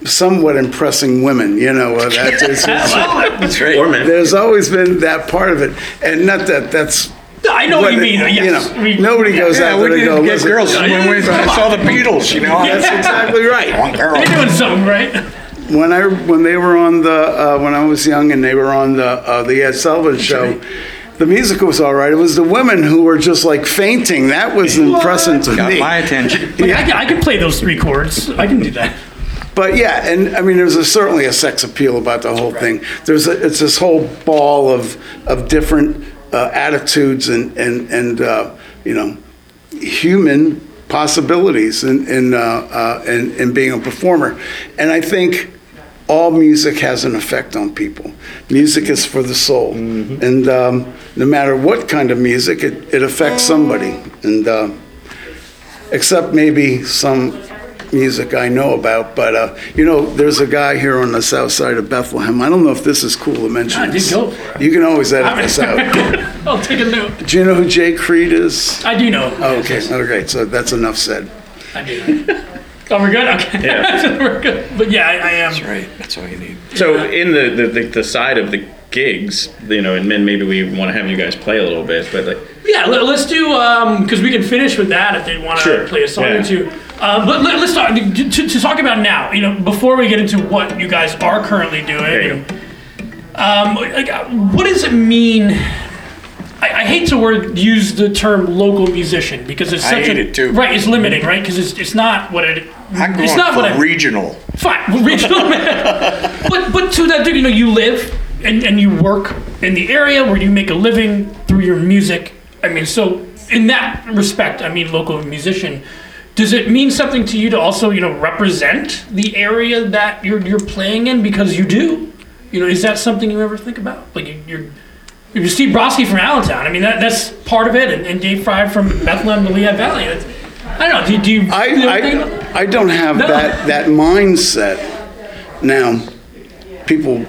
Speaker 4: Somewhat impressing women, you know. Uh, that's, it's, it's,
Speaker 3: That's right.
Speaker 4: There's always been that part of it, and not that that's
Speaker 1: I know what you mean. though,
Speaker 4: you
Speaker 1: Yes.
Speaker 4: know,
Speaker 1: I
Speaker 4: nobody goes
Speaker 3: Yeah,
Speaker 4: out
Speaker 3: we
Speaker 4: there to go.
Speaker 3: get
Speaker 4: Listen,
Speaker 3: girls when we saw the Beatles, you know.
Speaker 4: That's exactly right.
Speaker 3: One girl.
Speaker 1: They're doing something right.
Speaker 4: When I when they were on the uh, when I was young and they were on the uh, the Ed Sullivan show, the music was all right. It was the women who were just like fainting. That was impressive to
Speaker 3: Got
Speaker 4: me.
Speaker 3: my attention.
Speaker 1: Like, I, can, I can play those three chords. I can do that.
Speaker 4: But yeah, and I mean, there's a, certainly a sex appeal about the whole thing. There's a, it's this whole ball of of different uh, attitudes and and and uh, you know human possibilities in in, uh, uh, in in being a performer. And I think all music has an effect on people. Music is for the soul, and um, no matter what kind of music, it, it affects somebody. And uh, except maybe some music I know about. But uh, you know, there's a guy here on the south side of Bethlehem. I don't know if this is cool to mention.
Speaker 1: Dude,
Speaker 4: this.
Speaker 1: go for it.
Speaker 4: You can always edit this out.
Speaker 1: I'll take a note.
Speaker 4: Do you know who Jay Creed is?
Speaker 1: I do know.
Speaker 4: Oh, okay, okay, so that's enough said.
Speaker 1: I do. Oh, we're good. Okay.
Speaker 2: Yeah.
Speaker 1: we're good. But yeah, I, I am.
Speaker 3: That's right. That's all you need.
Speaker 2: So in the, the, the, the side of the gigs, you know, and then maybe we want to have you guys play a little bit, but like,
Speaker 1: Yeah, let, us do because we can finish with that if they want to
Speaker 2: Sure.
Speaker 1: play a song
Speaker 2: Yeah.
Speaker 1: or two. Um, but let, us talk to, to, talk about now. You know, before we get into what you guys are currently doing.
Speaker 2: There you
Speaker 1: and, um, like, uh, what does it mean? I, I hate to word use the term local musician because it's
Speaker 3: I
Speaker 1: such
Speaker 3: hate
Speaker 1: a
Speaker 3: it too.
Speaker 1: right. It's limiting, right? Because it's, it's not what it.
Speaker 3: I'm
Speaker 1: it's
Speaker 3: going
Speaker 1: not what
Speaker 3: for
Speaker 1: I,
Speaker 3: regional.
Speaker 1: Fine, well, regional but but to that, degree, you know, you live and, and you work in the area where you make a living through your music. I mean, so in that respect, I mean, local musician. Does it mean something to you to also, you know, represent the area that you're you're playing in because you do? You know, is that something you ever think about? Like you- you're. You're Steve Brosky from Allentown. I mean, that, that's part of it, and, and Dave Fry from Bethlehem to Lehigh Valley. That's, I don't know. Do, do you?
Speaker 4: I,
Speaker 1: you know, think?
Speaker 4: I, I don't have
Speaker 1: No.
Speaker 4: that, that mindset. Now, people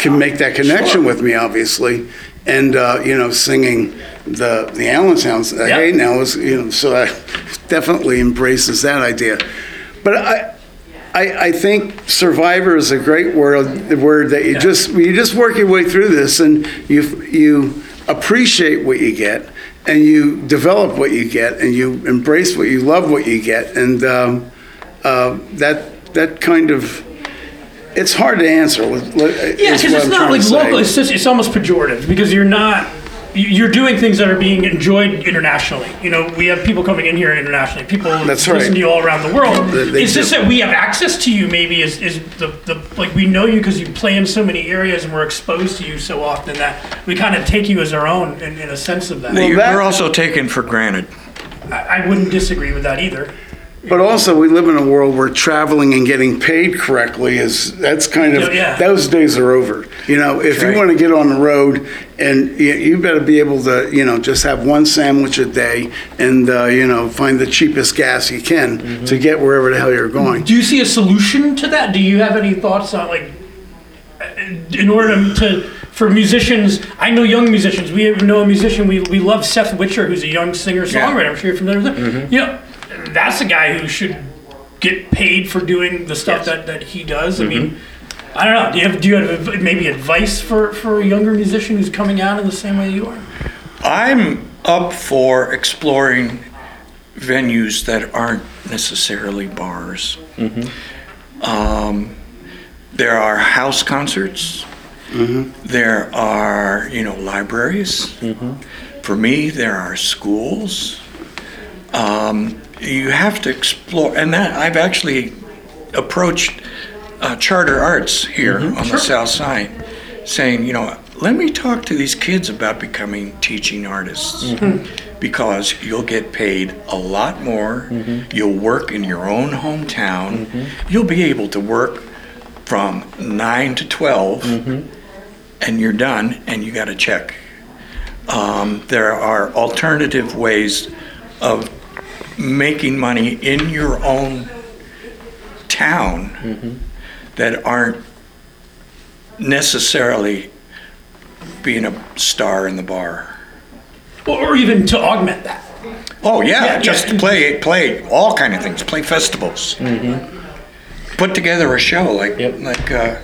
Speaker 4: can make that connection with me, obviously, and, uh, you know, singing the, the Allentown, uh,
Speaker 1: Yeah.
Speaker 4: hey now is, you know, so I definitely embraces that idea. But I, I, I think survivor is a great word, the word that you just, you just work your way through this and you, you appreciate what you get and you develop what you get and you embrace what you love what you get. And um, uh, that, that kind of, it's hard to answer.
Speaker 1: Yeah,
Speaker 4: Yeah,
Speaker 1: because it's not like local. It's just it's almost pejorative because you're not you're doing things that are being enjoyed internationally. You know, we have people coming in here internationally. People
Speaker 4: That's
Speaker 1: listen
Speaker 4: right.
Speaker 1: to you all around the world.
Speaker 4: They- they
Speaker 1: it's just
Speaker 4: do.
Speaker 1: that we have access to you. Maybe is is the, the like we know you because you play in so many areas and we're exposed to you so often that we kind of take you as our own in, in a sense of that.
Speaker 4: Well,
Speaker 3: You're
Speaker 4: that-
Speaker 3: also taken for granted.
Speaker 1: I, I wouldn't disagree with that either.
Speaker 4: But also, we live in a world where traveling and getting paid correctly is that's kind of
Speaker 1: Yeah, yeah.
Speaker 4: those days are over. You know, if you want to get on the road, and you, you better be able to, you know, just have one sandwich a day, and uh, you know, find the cheapest gas you can
Speaker 1: Mm-hmm.
Speaker 4: to get wherever the hell you're going.
Speaker 1: Do you see a solution to that? Do you have any thoughts on like, in order to, to for musicians? I know young musicians. We know a musician. We, we love Seth Witcher, who's a young singer songwriter. I'm sure you're familiar with him. You know, that's a guy who should get paid for doing the stuff that, that he does. I mean. I don't know. Do you have do you have maybe advice for, for a younger musician who's coming out in the same way you are?
Speaker 3: I'm up for exploring venues that aren't necessarily bars. Um, there are house concerts. There are, you know, libraries. For me, there are schools. Um, you have to explore, and that I've actually approached uh, Charter Arts here mm-hmm. on the South Side, saying, you know, let me talk to these kids about becoming teaching artists mm-hmm. because you'll get paid a lot more. Mm-hmm. You'll work in your own hometown. You'll be able to work from 9 to 12 and you're done and you got a check. Um, there are alternative ways of making money in your own town that aren't necessarily being a star in the bar.
Speaker 1: Or, or even to augment that?
Speaker 3: Oh yeah,
Speaker 1: Yeah,
Speaker 3: just
Speaker 1: yeah.
Speaker 3: play play all kind of things. Play festivals. Put together a show like
Speaker 2: Yep.
Speaker 3: like uh,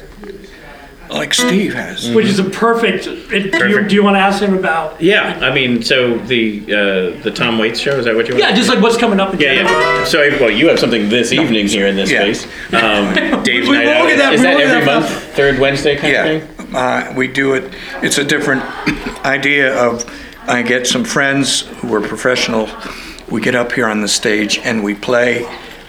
Speaker 3: like Steve has.
Speaker 1: Which is a perfect. It, Do, you,
Speaker 2: Perfect.
Speaker 1: do you want to ask him about?
Speaker 2: yeah, I mean, so the uh, the Tom Waits show is that what you?
Speaker 1: Yeah, just like what's coming up. in
Speaker 2: Yeah, yeah. So, well, you have something this evening here in this
Speaker 3: Yeah.
Speaker 2: space. Um, Dave's
Speaker 1: We-
Speaker 2: Night
Speaker 1: we'll
Speaker 2: Out.
Speaker 1: get that-
Speaker 2: Is
Speaker 1: we'll
Speaker 2: that
Speaker 1: get
Speaker 2: every
Speaker 1: that
Speaker 2: month, third Wednesday kind of thing?
Speaker 3: Uh, we do it. It's a different idea of. I get some friends who are professional. We get up here on the stage and we play,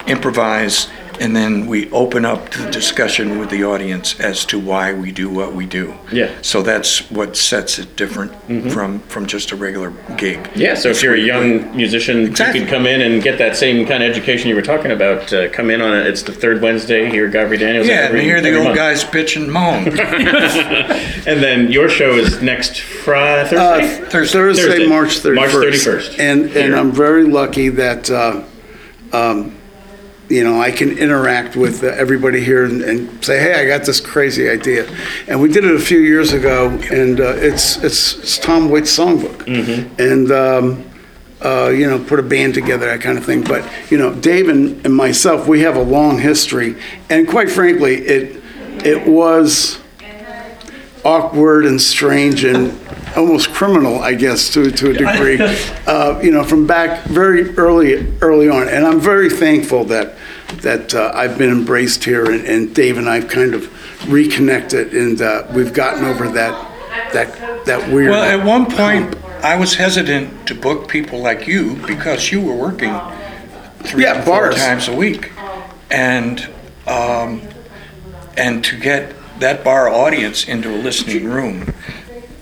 Speaker 3: improvise, and then we open up the discussion with the audience as to why we do what we do.
Speaker 2: Yeah.
Speaker 3: So that's what sets it different from from just a regular gig.
Speaker 2: Yeah, so if you're a young musician,
Speaker 3: Exactly.
Speaker 2: you could come in and get that same kind of education you were talking about. Uh, come in on it. It's the third Wednesday here, at Godfrey Daniels.
Speaker 3: Yeah, and hear the old
Speaker 2: month.
Speaker 3: guys pitch and moan.
Speaker 2: And then your show is next Friday,
Speaker 4: Uh,
Speaker 2: Thursday.
Speaker 4: Thursday,
Speaker 2: Thursday.
Speaker 4: March 31st.
Speaker 2: March 31st.
Speaker 4: And, and
Speaker 2: Here.
Speaker 4: I'm very lucky that uh, um, you know, I can interact with everybody here and, and say, hey, I got this crazy idea. And we did it a few years ago, and uh, it's, it's, it's Tom Waits songbook. And, um, uh, you know, put a band together, that kind of thing. But, you know, Dave and, and myself, we have a long history. And quite frankly, it, it was awkward and strange and almost criminal, I guess, to, to a degree, uh, you know, from back very early, early on. And I'm very thankful that, that uh, I've been embraced here and, and Dave and I've kind of reconnected and uh, we've gotten over that, that, that weird.
Speaker 3: Well, at one point, I was hesitant to book people like you because you were working three
Speaker 4: Yeah,
Speaker 3: four
Speaker 4: bars.
Speaker 3: times a week, and um, and to get that bar audience into a listening room,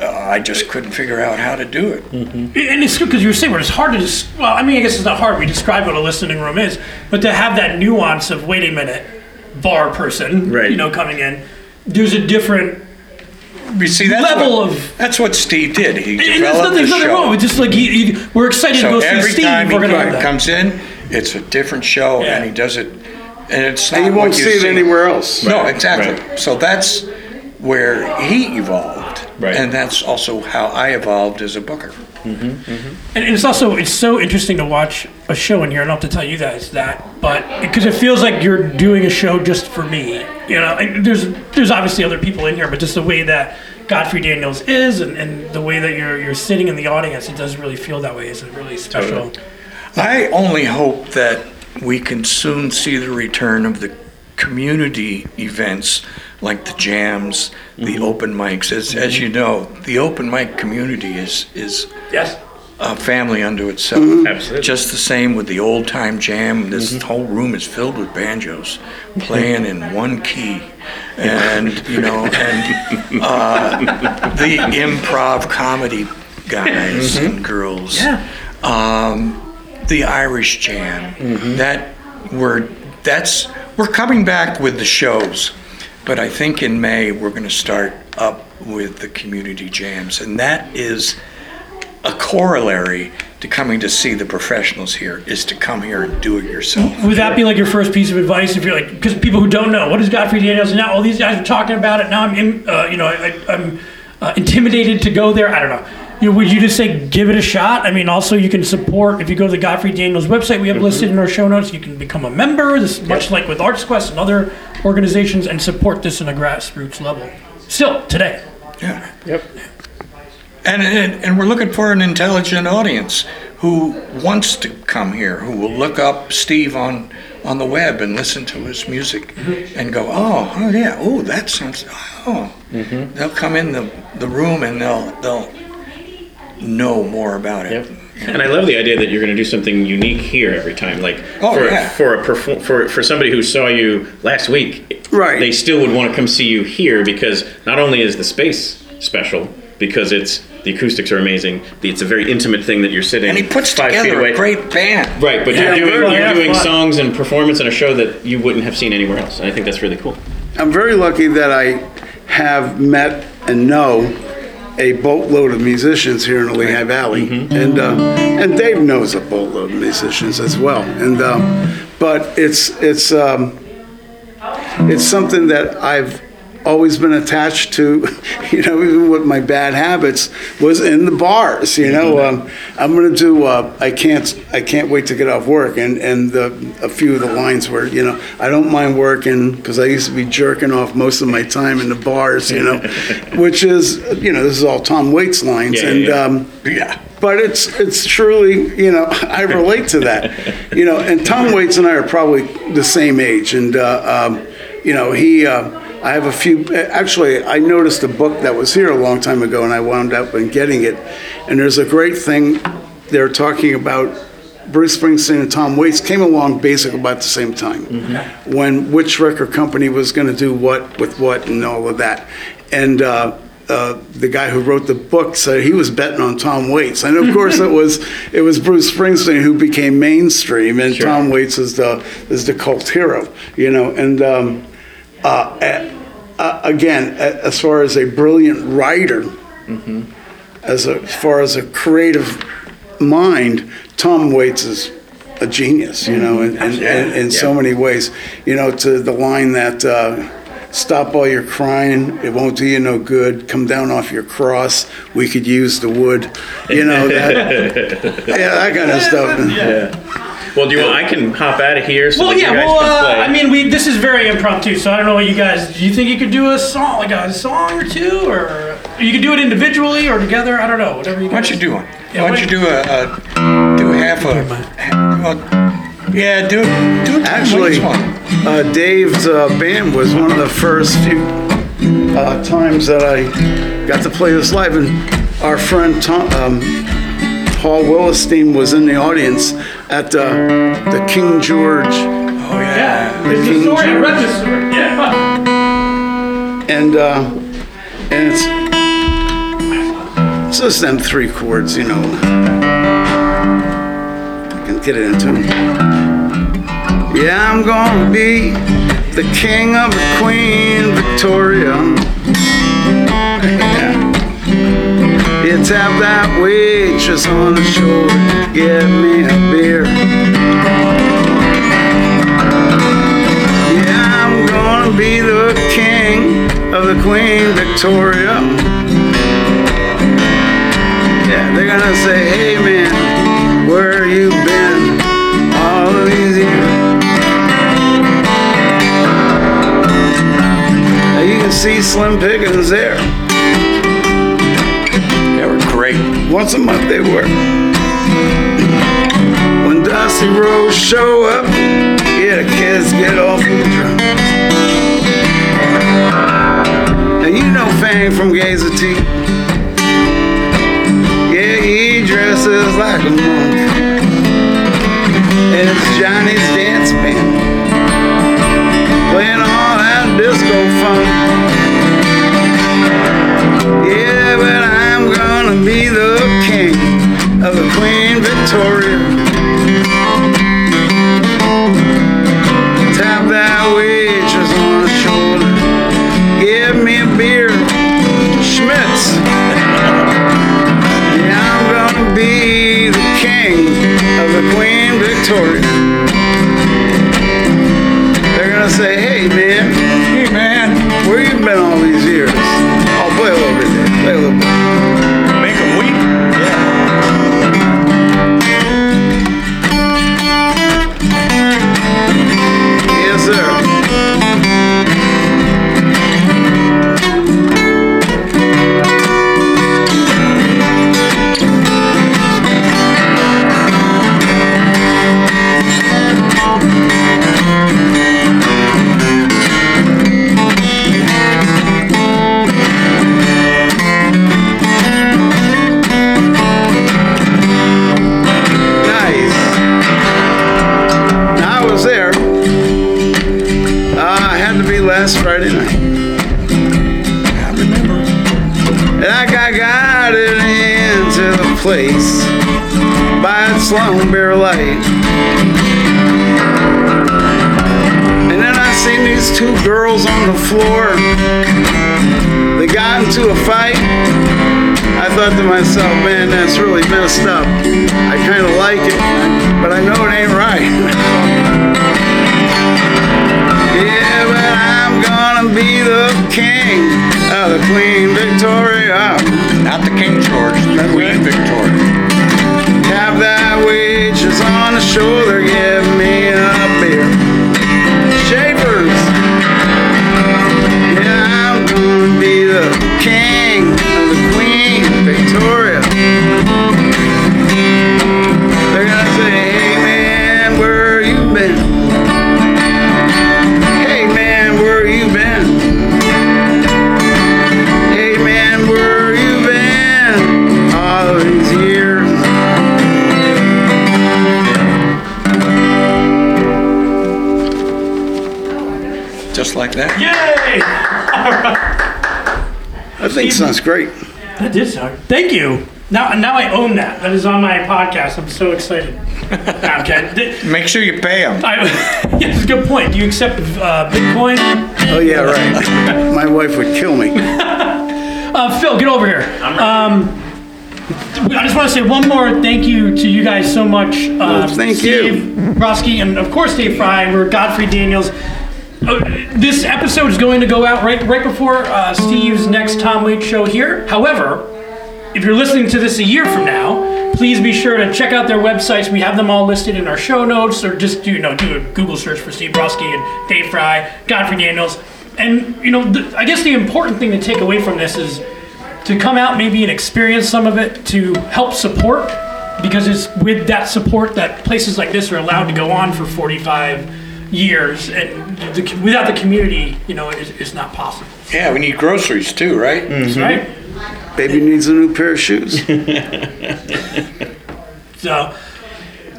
Speaker 3: uh, I just couldn't figure out how to do it.
Speaker 1: And it's good because you were saying, but it's hard to just, well, I mean, I guess it's not hard. We describe what a listening room is, but to have that nuance of, wait a minute, bar person,
Speaker 2: Right.
Speaker 1: you know, coming in, there's a different,
Speaker 3: You see, that's
Speaker 1: Level
Speaker 3: what,
Speaker 1: of-
Speaker 3: that's what Steve did. He
Speaker 1: and there's
Speaker 3: developed
Speaker 1: nothing,
Speaker 3: the
Speaker 1: there's nothing wrong
Speaker 3: show.
Speaker 1: with just like, he, he, we're excited to
Speaker 3: So
Speaker 1: go see
Speaker 3: every
Speaker 1: Steve.
Speaker 3: time he
Speaker 1: We're going to have
Speaker 3: co-
Speaker 1: that.
Speaker 3: comes in, it's a different show,
Speaker 1: Yeah.
Speaker 3: and he does it, and it's not
Speaker 4: and you won't see it anywhere else.
Speaker 3: No, exactly.
Speaker 2: right.
Speaker 3: So that's where he evolved,
Speaker 2: Right.
Speaker 3: and that's also how I evolved as a booker. Mm-hmm, mm-hmm.
Speaker 1: And it's also it's so interesting to watch a show in here. I don't have to tell you guys that, but because it feels like you're doing a show just for me. You know, and there's there's obviously other people in here, but just the way that Godfrey Daniels is, and, and the way that you're you're sitting in the audience, it does really feel that way. It's a really special.
Speaker 3: I only hope that we can soon see the return of the community events like the jams, the mm-hmm. open mics. As, as mm-hmm. you know, the open mic community is is
Speaker 1: Yes.
Speaker 3: a family unto itself. Mm-hmm.
Speaker 2: Absolutely.
Speaker 3: Just the same with the old time jam. This whole room is filled with banjos playing in one key. And, you know, and uh, the improv comedy guys and girls.
Speaker 1: Yeah.
Speaker 3: Um, the Irish jam. That we're that's we're coming back with the shows. But I think in May we're going to start up with the community jams, and that is a corollary to coming to see the professionals here is to come here and do it yourself.
Speaker 1: Would that be like your first piece of advice if you're like, because people who don't know, what is Godfrey Daniels? And now all these guys are talking about it. Now I'm, in, uh, you know, I, I'm uh, intimidated to go there. I don't know. You know, would you just say give it a shot? I mean, also you can support if you go to the Godfrey Daniels website. We have listed in our show notes. You can become a member, this much like with Arts Quest and other organizations, and support this in a grassroots level. Still today.
Speaker 3: Yeah.
Speaker 2: Yep.
Speaker 3: And, and, and we're looking for an intelligent audience who wants to come here, who will look up Steve on, on the web and listen to his music and go, oh, oh yeah, oh, that sounds, oh. Mm-hmm. They'll come in the, the room and they'll, they'll know more about it.
Speaker 2: Yep. And I love the idea that you're going to do something unique here every time. Like
Speaker 3: Oh,
Speaker 2: for
Speaker 3: yeah.
Speaker 2: for a perform for for somebody who saw you last week,
Speaker 4: Right.
Speaker 2: They still would want to come see you here because not only is the space special because it's the acoustics are amazing. It's a very intimate thing that you're sitting
Speaker 3: And he puts
Speaker 2: five feet
Speaker 3: together
Speaker 2: away.
Speaker 3: a great band.
Speaker 2: Right, but
Speaker 1: Yeah,
Speaker 2: you're doing you're doing songs and performance in a show that you wouldn't have seen anywhere else, and I think that's really cool.
Speaker 4: I'm very lucky that I have met and know a boatload of musicians here in the Lehigh Valley, and uh, and Dave knows a boatload of musicians as well. And um, but it's it's um, it's something that I've always been attached to. You know, even with my bad habits, was in the bars. You know, um, I'm going to do. Uh, I can't. I can't wait to get off work. And and the, a few of the lines were, you know, I don't mind working because I used to be jerking off most of my time in the bars. You know, which is, you know, this is all Tom Waits lines,
Speaker 2: Yeah,
Speaker 4: and.
Speaker 2: yeah.
Speaker 4: Um,
Speaker 3: Yeah.
Speaker 4: but it's it's truly you know I relate to that, you know. And Tom Waits and I are probably the same age, and uh, um, you know he. Uh, I have a few. Actually, I noticed a book that was here a long time ago, and I wound up in getting it. And there's a great thing they're talking about. Bruce Springsteen and Tom Waits came along basically about the same time when which record company was going to do what with what and all of that. And uh, uh, the guy who wrote the book said he was betting on Tom Waits, and of course it was it was Bruce Springsteen who became mainstream, and
Speaker 2: Sure.
Speaker 4: Tom Waits is the is the cult hero, you know. And um, uh, uh, again, as far as a brilliant writer, as, a, as far as a creative mind, Tom Waits is a genius, you know, in, in, in, in so many ways. You know, to the line that uh, "Stop all your crying; it won't do you no good. Come down off your cross. We could use the wood." You know that, yeah, that kind of stuff.
Speaker 2: Well, do you want? I can hop out of here so
Speaker 1: Well,
Speaker 2: that
Speaker 1: yeah.
Speaker 2: you guys
Speaker 1: Well,
Speaker 2: can
Speaker 1: uh. I mean, we this is very impromptu, so I don't know what you guys. Do you think you could do a song, like a song or two, or you could do it individually or together? I don't know. Whatever you.
Speaker 3: Why don't you do one?
Speaker 1: Yeah,
Speaker 3: Why don't you do a, a do half a? Well, yeah, do do a
Speaker 4: Actually,
Speaker 3: Tom Waits one.
Speaker 4: uh, Dave's uh, band was one of the first few uh, times that I got to play this live, and our friend Tom, um, Paul Willestein was in the audience at uh, the King George,
Speaker 3: Oh
Speaker 1: Yeah,
Speaker 3: yeah.
Speaker 1: it's a
Speaker 4: King
Speaker 1: story. I
Speaker 4: George.
Speaker 1: this. Yeah.
Speaker 4: and uh, and it's it's just them three chords, you know. I can get it into. Yeah, I'm gonna be the king of the queen, Victoria. Tap that waitress on the shoulder, get me a beer. Yeah, I'm gonna be the king of the Queen Victoria. Yeah, they're gonna say, hey man, where you been all of these years? Now you can see Slim Pickens there.
Speaker 3: They.
Speaker 4: Once a month they work. When Dusty Rose show up, yeah, the kids get off the drum. Now you know Fang from Gazer T. Yeah, he dresses like a monk. And it's Johnny's dance band. Playing all that disco funk. Gonna be the king of the Queen Victoria. Tap that waitress on the shoulder. Give me a beer, Schmitz. Yeah, I'm gonna be the king of the Queen Victoria. They're gonna say, hey man,
Speaker 3: Hey man,
Speaker 4: where you been all
Speaker 3: Just like that.
Speaker 1: Yay!
Speaker 4: I think sounds great.
Speaker 1: That did sound. Thank you. Now, now I own that. That is on my podcast. I'm so excited. Okay.
Speaker 3: Make sure you pay them.
Speaker 1: I, yeah, that's a good point. Do you accept uh, Bitcoin?
Speaker 4: Oh yeah, right. My wife would kill me.
Speaker 1: Uh, Phil, get over here. Um, I just want to say one more thank you to you guys so much. Uh,
Speaker 4: thank
Speaker 1: Steve
Speaker 4: you.
Speaker 1: Brosky and of course Dave Fry. We're Godfrey Daniels. Uh, this episode is going to go out right right before uh, Steve's next Tom Waits show here. However, if you're listening to this a year from now, please be sure to check out their websites. We have them all listed in our show notes, or just do you know do a Google search for Steve Brosky and Dave Fry, Godfrey Daniels, and you know I guess the important thing to take away from this is to come out maybe and experience some of it to help support because it's with that support that places like this are allowed to go on for 45 years and the, without the community you know it's, it's not possible
Speaker 3: Yeah, we need groceries too, right?
Speaker 1: right
Speaker 4: Baby needs a new pair of shoes.
Speaker 1: so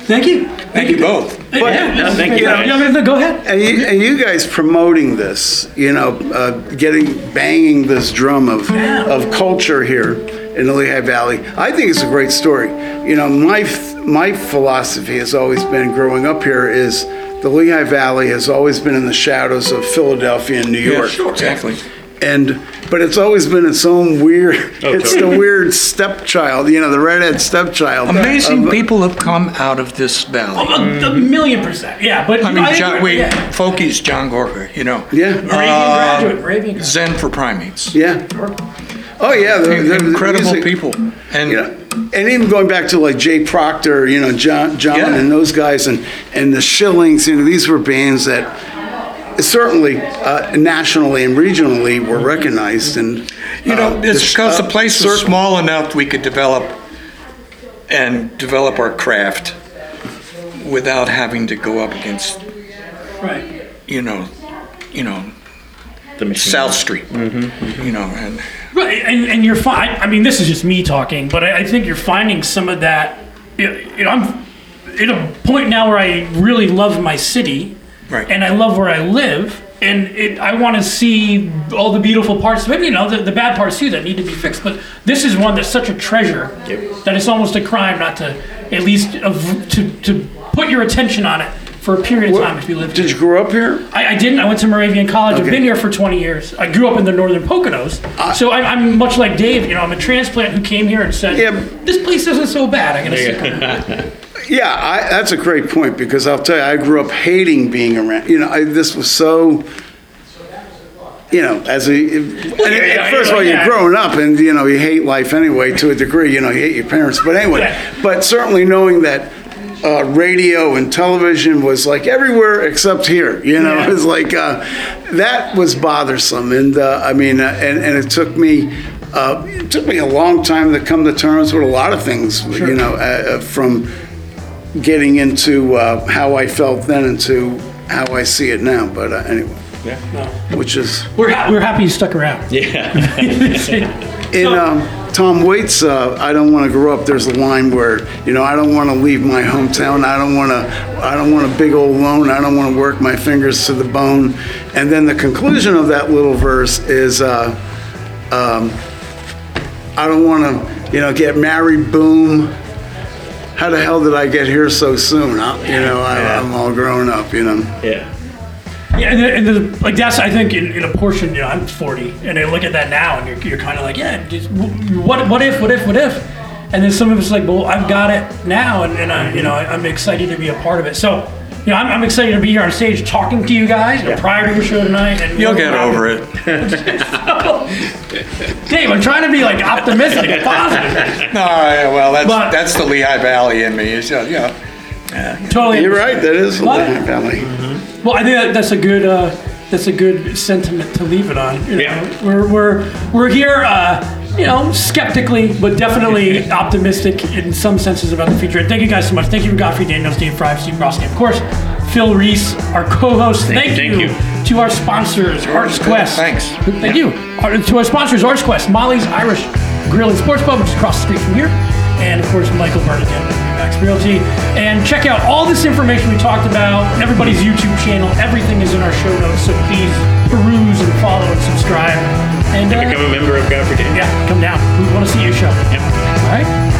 Speaker 1: thank you
Speaker 3: Thank you both.
Speaker 1: yeah,
Speaker 2: no, thank you,
Speaker 1: yeah,
Speaker 2: guys.
Speaker 1: yeah, no, go ahead
Speaker 4: And you, and you guys promoting this, you know, uh, getting banging this drum of of culture here in the Lehigh Valley. I think it's a great story. You know, my f- my philosophy has always been growing up here is the Lehigh Valley has always been in the shadows of Philadelphia and New York.
Speaker 3: sure, Exactly.
Speaker 4: and but it's always been its own weird oh, it's the weird stepchild you know the redhead stepchild
Speaker 3: Amazing
Speaker 4: of-
Speaker 3: people have come out of this valley.
Speaker 1: a, a million percent yeah but
Speaker 3: I mean, John,
Speaker 1: agree,
Speaker 3: wait,
Speaker 1: yeah.
Speaker 3: Foki's John Gorka, you know.
Speaker 4: yeah
Speaker 1: Moravian uh, graduate Moravian graduate.
Speaker 3: Zen for primates.
Speaker 4: yeah oh yeah the, the- the
Speaker 3: Incredible
Speaker 4: music-
Speaker 3: people. And
Speaker 4: you know and even going back to like Jay Proctor, you know, John, John
Speaker 3: Yeah.
Speaker 4: and those guys, and and the Shillings, you know, these were bands that certainly uh, nationally and regionally were recognized. And
Speaker 3: You know,
Speaker 4: uh,
Speaker 3: it's
Speaker 4: sh-
Speaker 3: because the
Speaker 4: uh,
Speaker 3: place was
Speaker 4: circle-
Speaker 3: small enough we could develop and develop our craft without having to go up against,
Speaker 1: right
Speaker 3: you know, you know,
Speaker 2: The machine.
Speaker 3: South Street. Mm-hmm, mm-hmm. You know, and
Speaker 1: Right, and, and you're fine. I mean, this is just me talking, but I, I think you're finding some of that. You know, I'm at a point now where I really love my city,
Speaker 3: Right.
Speaker 1: and I love where I live, and it, I want to see all the beautiful parts. Maybe you know the, the bad parts too that need to be fixed. But this is one that's such a treasure that it's almost a crime not to at least of, to to put your attention on it for a period of time if you live
Speaker 4: Did
Speaker 1: here.
Speaker 4: you grow up here?
Speaker 1: I, I didn't. I went to Moravian College. I've
Speaker 4: Okay.
Speaker 1: been here for 20 years. I grew up in the northern Poconos. so I, I'm much like Dave. You know, I'm a transplant who came here and said,
Speaker 4: Yeah.
Speaker 1: "This place isn't so bad. I'm gonna stick around."
Speaker 4: Yeah, I, that's a great point because I'll tell you, I grew up hating being around. You know, I, this was so. You know, as a and,
Speaker 1: yeah,
Speaker 4: first of all,
Speaker 1: yeah.
Speaker 4: you're growing up, and you know you hate life anyway to a degree. You know, you hate your parents, but anyway.
Speaker 1: Yeah.
Speaker 4: But certainly knowing that uh, radio and television was like everywhere except here. You know,
Speaker 1: Yeah.
Speaker 4: it was like uh, that was bothersome, and uh, I mean, uh, and and it took me. Uh, it took me a long time to come to terms with a lot of things, you know, uh, from getting into uh, how I felt then into how I see it now. But uh, anyway, which is
Speaker 1: We're ha- we're happy you stuck around.
Speaker 2: Yeah.
Speaker 4: in um, Tom Waits. Uh, I don't want to grow up. There's a line where you know I don't want to leave my hometown. I don't want to. I don't want a big old loan. I don't want to work my fingers to the bone. And then the conclusion of that little verse is. Uh, um, I don't want to, you know, get married. Boom. How the hell did I get here so soon? I, you know, I,
Speaker 2: Yeah.
Speaker 4: I'm all grown up. You know.
Speaker 2: Yeah.
Speaker 1: Yeah, and, and the, like that's I think in, in a portion. You know, I'm 40, and I look at that now, and you're, you're kind of like, yeah, just, w- what what if, what if, what if? And then some of it's like, well, I've got it now, and, and I, you know, I, I'm excited to be a part of it. So, you know, I'm, I'm excited to be here on stage talking to you guys you know, prior to your show tonight. And
Speaker 3: you'll get over it.
Speaker 1: Dave, I'm trying to be like optimistic and positive.
Speaker 3: No, yeah, well, that's
Speaker 1: But-
Speaker 3: that's the Lehigh Valley in me. It's, uh, yeah,
Speaker 1: Totally.
Speaker 4: You're right. That is the
Speaker 1: What?
Speaker 4: Lehigh Valley.
Speaker 1: Well, I think that, that's a good uh, that's a good sentiment to leave it on. You know,
Speaker 2: Yeah.
Speaker 1: we're we're we're here, uh, you know, skeptically, but definitely optimistic in some senses about the future. Thank you guys so much. Thank you, Godfrey Daniels, Dave Fry, Steve Brosky, of course, Phil Reese, our co-host. Thank,
Speaker 2: Thank
Speaker 1: you,
Speaker 2: you.
Speaker 1: to our sponsors, Arts Quest.
Speaker 3: Thanks.
Speaker 1: Thank you. To our sponsors, Arts Quest, Molly's Irish Grill and Sports Pub, which is across the street from here, and of course, Michael Bernadette, Max Realty. And check out all this information we talked about, everybody's YouTube channel. Everything is in our show notes, so please peruse and follow and subscribe. And uh,
Speaker 2: Become a member of Godfrey Daniels.
Speaker 1: yeah, come down. We want to see your show.
Speaker 2: Yep.
Speaker 1: All right.